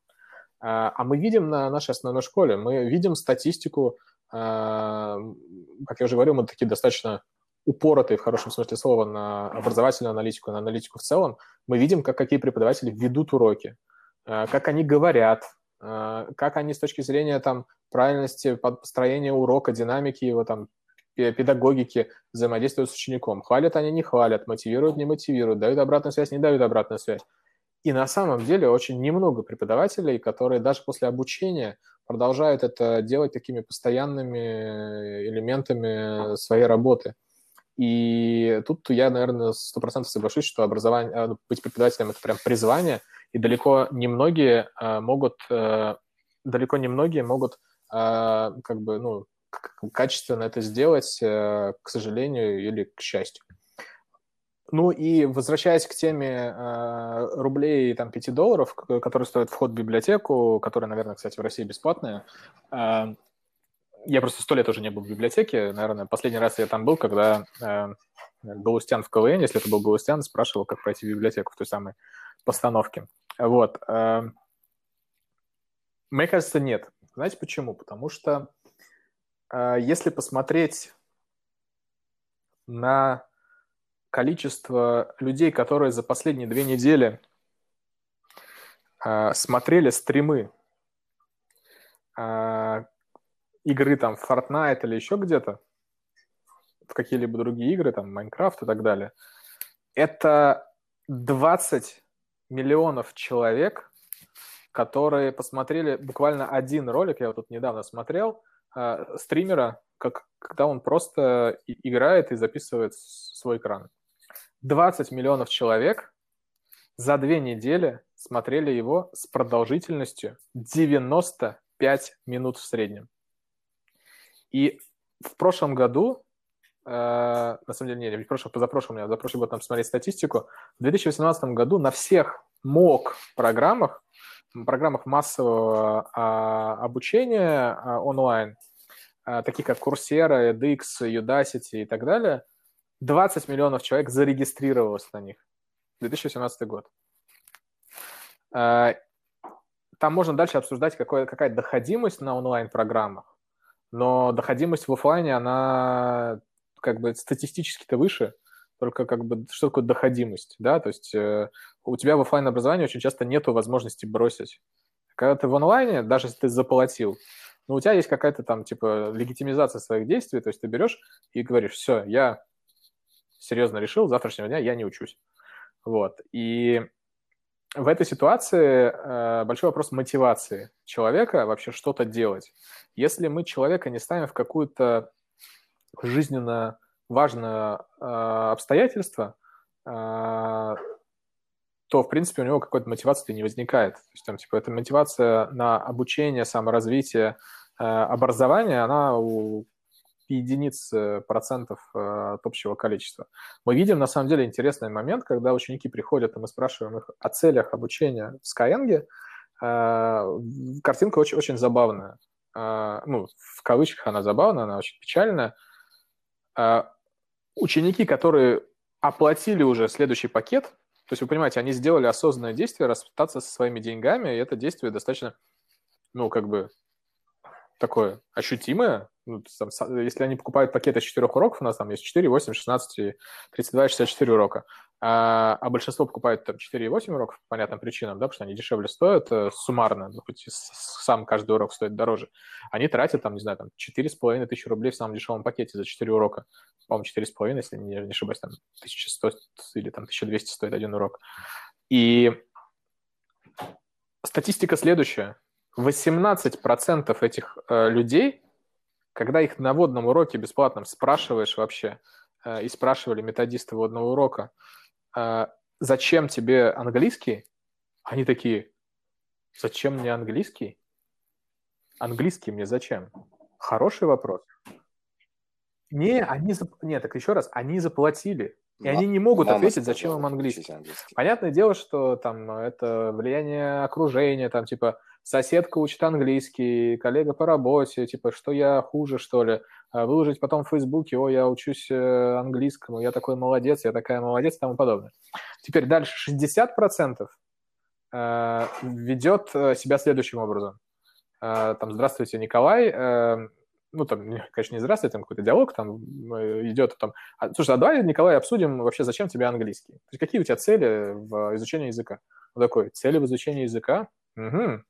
Э, а мы видим на нашей основной школе, мы видим статистику, как я уже говорил, мы такие достаточно упоротые, в хорошем смысле слова, на образовательную аналитику, на аналитику в целом. Мы видим, как какие преподаватели ведут уроки, как они говорят, а, как они с точки зрения там, правильности построения урока, динамики его там, педагогики взаимодействуют с учеником. Хвалят они, не хвалят, мотивируют, не мотивируют, дают обратную связь, не дают обратную связь. И на самом деле очень немного преподавателей, которые даже после обучения продолжают это делать такими постоянными элементами своей работы. И тут я, наверное, сто процентов соглашусь, что образование, а, быть преподавателем – это прям призвание – и далеко не многие э, могут, э, далеко не многие могут э, как бы, ну, качественно это сделать, э, к сожалению или к счастью. Ну и возвращаясь к теме э, рублей там 5 долларов, которые стоят вход в библиотеку, которая, наверное, кстати, в России бесплатная, э, я просто сто лет уже не был в библиотеке. Наверное, последний раз я там был, когда э, Галустян в КВН, если это был Галустян, спрашивал, как пройти в библиотеку в той самой постановке. Вот. Эм, мне кажется, нет. Знаете почему? Потому что э, если посмотреть на количество людей, которые за последние две недели э, смотрели стримы э, игры там Fortnite или еще где-то, в какие-либо другие игры, там Майнкрафт и так далее, это 20 миллионов человек, которые посмотрели буквально один ролик, я вот тут недавно смотрел, э, стримера, как, когда он просто играет и записывает свой экран. 20 миллионов человек за две недели смотрели его с продолжительностью 95 минут в среднем. И в прошлом году Э, на самом деле, не, в прошлом, позапрошлом, я за прошлый год там смотреть статистику, в 2018 году на всех МОК программах, программах массового а, обучения а, онлайн, а, таких как Coursera, edX, Udacity и так далее, 20 миллионов человек зарегистрировалось на них. 2018 год. Там можно дальше обсуждать, какое, какая доходимость на онлайн-программах, но доходимость в офлайне, она как бы статистически-то выше, только как бы что такое доходимость, да, то есть э, у тебя в офлайн образовании очень часто нету возможности бросить. Когда ты в онлайне, даже если ты заплатил, ну, у тебя есть какая-то там, типа, легитимизация своих действий, то есть ты берешь и говоришь, все, я серьезно решил, с завтрашнего дня я не учусь. Вот. И в этой ситуации э, большой вопрос мотивации человека вообще что-то делать. Если мы человека не ставим в какую-то жизненно важное э, обстоятельство, э, то, в принципе, у него какой-то мотивации не возникает. То есть, там, типа, эта мотивация на обучение, саморазвитие, э, образование, она у единиц э, процентов э, от общего количества. Мы видим, на самом деле, интересный момент, когда ученики приходят, и мы спрашиваем их о целях обучения в Skyeng, э, картинка очень, очень забавная. Ну, в кавычках она забавная, она очень печальная. ученики, которые оплатили уже следующий пакет, то есть вы понимаете, они сделали осознанное действие расстаться со своими деньгами, и это действие достаточно, ну, как бы такое ощутимое. Ну, там, если они покупают пакет из 4 уроков, у нас там есть 4, 8, 16, 32, 64 урока, а, а большинство покупают там 4 и 8 уроков по понятным причинам, да, потому что они дешевле стоят э, суммарно, ну, хоть сам каждый урок стоит дороже. Они тратят там, не знаю, там 4,5 тысячи рублей в самом дешевом пакете за 4 урока. По-моему, 4,5, если не, не ошибаюсь, там 1100 или там 1200 стоит один урок. И статистика следующая. 18% этих э, людей, когда их на водном уроке бесплатном спрашиваешь вообще, э, и спрашивали методисты водного урока, э, зачем тебе английский, они такие, зачем мне английский? Английский мне зачем? Хороший вопрос. Не, они... Нет, так еще раз, они заплатили. И они не могут ответить, зачем им английский. английский. Понятное дело, что там это влияние окружения, там типа соседка учит английский, коллега по работе, типа, что я хуже, что ли, а выложить потом в Фейсбуке, о, я учусь э, английскому, я такой молодец, я такая молодец и тому подобное. Теперь дальше 60% э, ведет э, себя следующим образом. Там, здравствуйте, Николай, ну, там, конечно, не здравствуйте, там какой-то диалог там идет, там, а, слушай, а давай, Николай, обсудим вообще, зачем тебе английский? То есть какие у тебя цели в изучении языка? Он такой, цели в изучении языка? Угу.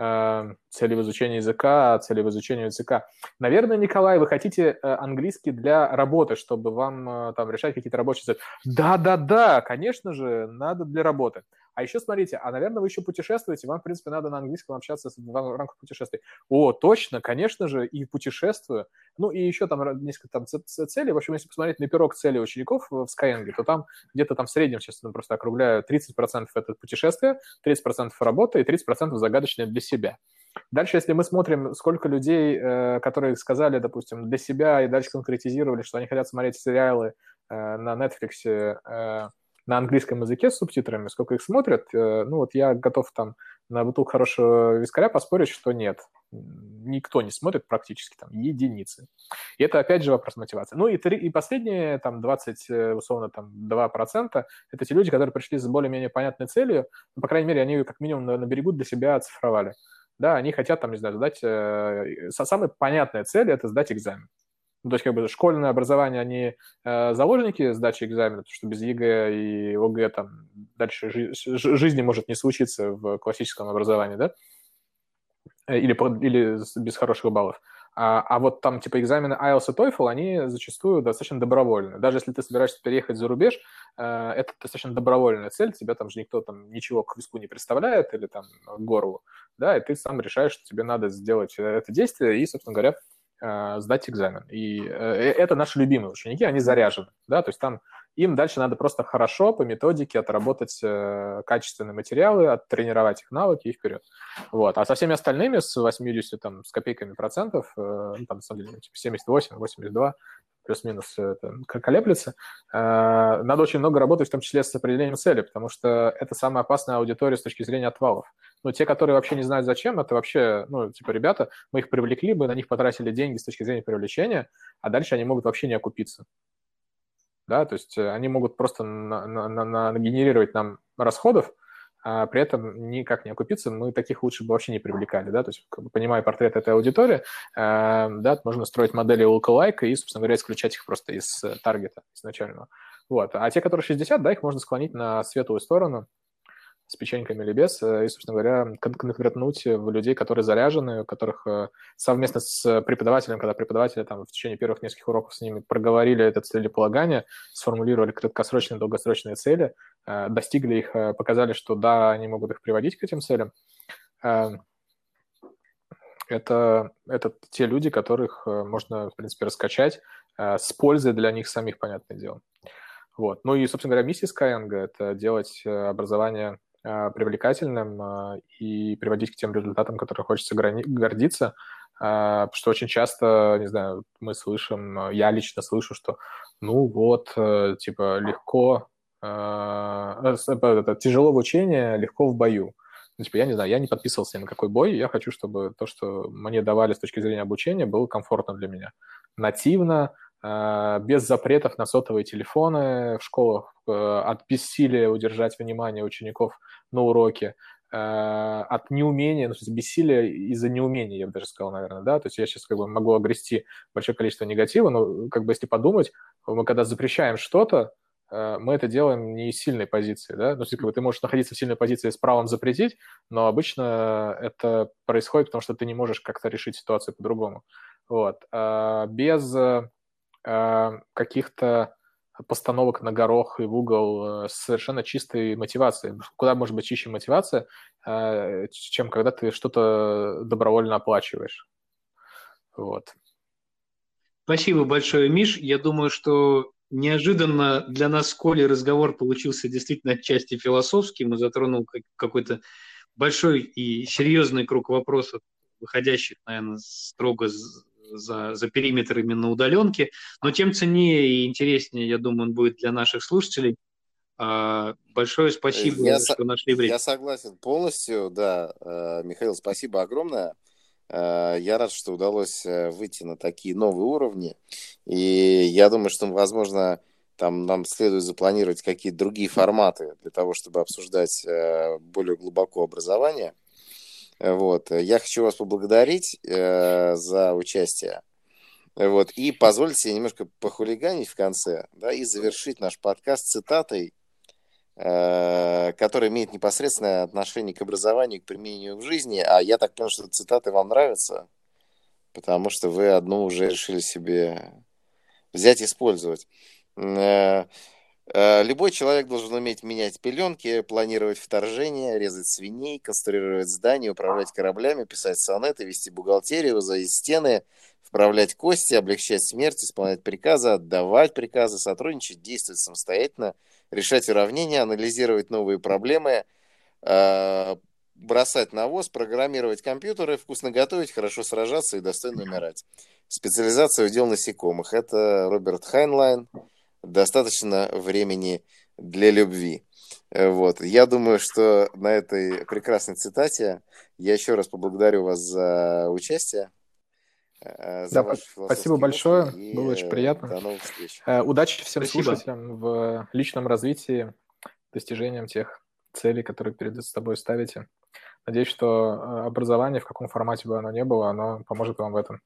Э, цели в изучении языка, цели в изучении языка. Наверное, Николай, вы хотите э, английский для работы, чтобы вам э, там решать какие-то рабочие задачи. Да-да-да, конечно же, надо для работы. А еще смотрите, а, наверное, вы еще путешествуете, вам, в принципе, надо на английском общаться в рамках путешествий. О, точно, конечно же, и путешествую. Ну, и еще там несколько там целей. В общем, если посмотреть на пирог целей учеников в Skyeng, то там где-то там в среднем, сейчас ну, просто округляю, 30% это путешествие, 30% работа и 30% загадочное для себя. Дальше, если мы смотрим, сколько людей, э, которые сказали, допустим, для себя и дальше конкретизировали, что они хотят смотреть сериалы э, на Netflix э, на английском языке с субтитрами, сколько их смотрят, э, ну вот я готов там на бутылку хорошего вискаря поспорить, что нет. Никто не смотрит практически, там, единицы. И это, опять же, вопрос мотивации. Ну и, три, и последние, там, 20, э, условно, там, 2% это те люди, которые пришли с более-менее понятной целью, ну, по крайней мере, они ее как минимум на, на берегу для себя оцифровали. Да, они хотят, там, не знаю, сдать... Э, самая понятная цель – это сдать экзамен. Ну, то есть, как бы, школьное образование, они э, заложники сдачи экзамена, потому что без ЕГЭ и ОГЭ там дальше жи- жизни может не случиться в классическом образовании, да? Э, или, или без хороших баллов. А, а вот там типа экзамены IELTS и TOEFL, они зачастую достаточно добровольны. Даже если ты собираешься переехать за рубеж, э, это достаточно добровольная цель, тебя там же никто там ничего к виску не представляет или там к горлу, да, и ты сам решаешь, что тебе надо сделать это действие, и, собственно говоря, Э, сдать экзамен. И э, э, это наши любимые ученики, они заряжены, да, то есть там им дальше надо просто хорошо по методике отработать качественные материалы, оттренировать их навыки и вперед. Вот. А со всеми остальными, с 80 там, с копейками процентов, ну, там, на самом деле, типа 78, 82, плюс-минус колеблется, надо очень много работать, в том числе с определением цели, потому что это самая опасная аудитория с точки зрения отвалов. Но те, которые вообще не знают зачем, это вообще, ну, типа, ребята, мы их привлекли бы, на них потратили деньги с точки зрения привлечения, а дальше они могут вообще не окупиться. Да, то есть э, они могут просто на, на, на, нагенерировать нам расходов, а при этом никак не окупиться, мы таких лучше бы вообще не привлекали, да, то есть, как бы, понимая портрет этой аудитории, э, да, можно строить модели lookalike и, собственно говоря, исключать их просто из э, таргета изначального. Вот. А те, которые 60, да, их можно склонить на светлую сторону, с печеньками или без, э, и, собственно говоря, конвертнуть в людей, которые заряжены, у которых э, совместно с преподавателем, когда преподаватели там в течение первых нескольких уроков с ними проговорили это целеполагание, сформулировали краткосрочные, долгосрочные цели, э, достигли их, показали, что да, они могут их приводить к этим целям, это, это те люди, которых можно, в принципе, раскачать с пользой для них самих, понятное дело. Вот. Ну и, собственно говоря, миссия Skyeng – это делать образование привлекательным а, и приводить к тем результатам, которые хочется гордиться. А, потому что очень часто, не знаю, мы слышим, я лично слышу, что ну вот, э, типа, легко, э, тяжело в учении, легко в бою. Ну, типа, я не знаю, я не подписывался ни на какой бой, я хочу, чтобы то, что мне давали с точки зрения обучения, было комфортно для меня. Нативно, без запретов на сотовые телефоны в школах, от бессилия удержать внимание учеников на уроке, от неумения, ну, то есть бессилия из-за неумения, я бы даже сказал, наверное, да, то есть я сейчас как бы могу огрести большое количество негатива, но как бы если подумать, мы когда запрещаем что-то, мы это делаем не из сильной позиции, да, ну, как бы ты можешь находиться в сильной позиции с правом запретить, но обычно это происходит, потому что ты не можешь как-то решить ситуацию по-другому. Вот. А без каких-то постановок на горох и в угол э, с совершенно чистой мотивацией. Куда может быть чище мотивация, чем когда ты что-то добровольно оплачиваешь. Вот.
Спасибо большое, Миш. Я думаю, что неожиданно для нас с Колей разговор получился действительно отчасти философским и затронул какой-то большой и серьезный круг вопросов, выходящих, наверное, строго за, за периметр именно удаленки. Но тем ценнее и интереснее, я думаю, он будет для наших слушателей. А, большое спасибо,
я
что нашли время.
Я согласен полностью, да. Э, Михаил, спасибо огромное. Э, я рад, что удалось э, выйти на такие новые уровни. И я думаю, что, возможно, там нам следует запланировать какие-то другие форматы для того, чтобы обсуждать более глубоко образование. Вот. Я хочу вас поблагодарить за участие. Вот. И позвольте немножко похулиганить в конце да, и завершить наш подкаст цитатой Э, который имеет непосредственное отношение к образованию, к применению в жизни. А я так понял, что цитаты вам нравятся, потому что вы одну уже решили себе взять и использовать. Э, э, любой человек должен уметь менять пеленки, планировать вторжение, резать свиней, конструировать здания, управлять кораблями, писать сонеты, вести бухгалтерию, возводить стены, вправлять кости, облегчать смерть, исполнять приказы, отдавать приказы, сотрудничать, действовать самостоятельно – решать уравнения, анализировать новые проблемы, э, бросать навоз, программировать компьютеры, вкусно готовить, хорошо сражаться и достойно умирать. Специализация удел насекомых. Это Роберт Хайнлайн. Достаточно времени для любви. Э, вот. Я думаю, что на этой прекрасной цитате я еще раз поблагодарю вас за участие.
Э, за да, спасибо большое, и было очень приятно.
До новых встреч.
Э, удачи всем спасибо. слушателям в личном развитии, достижением тех целей, которые перед собой ставите. Надеюсь, что э, образование, в каком формате бы оно ни было, оно поможет вам в этом.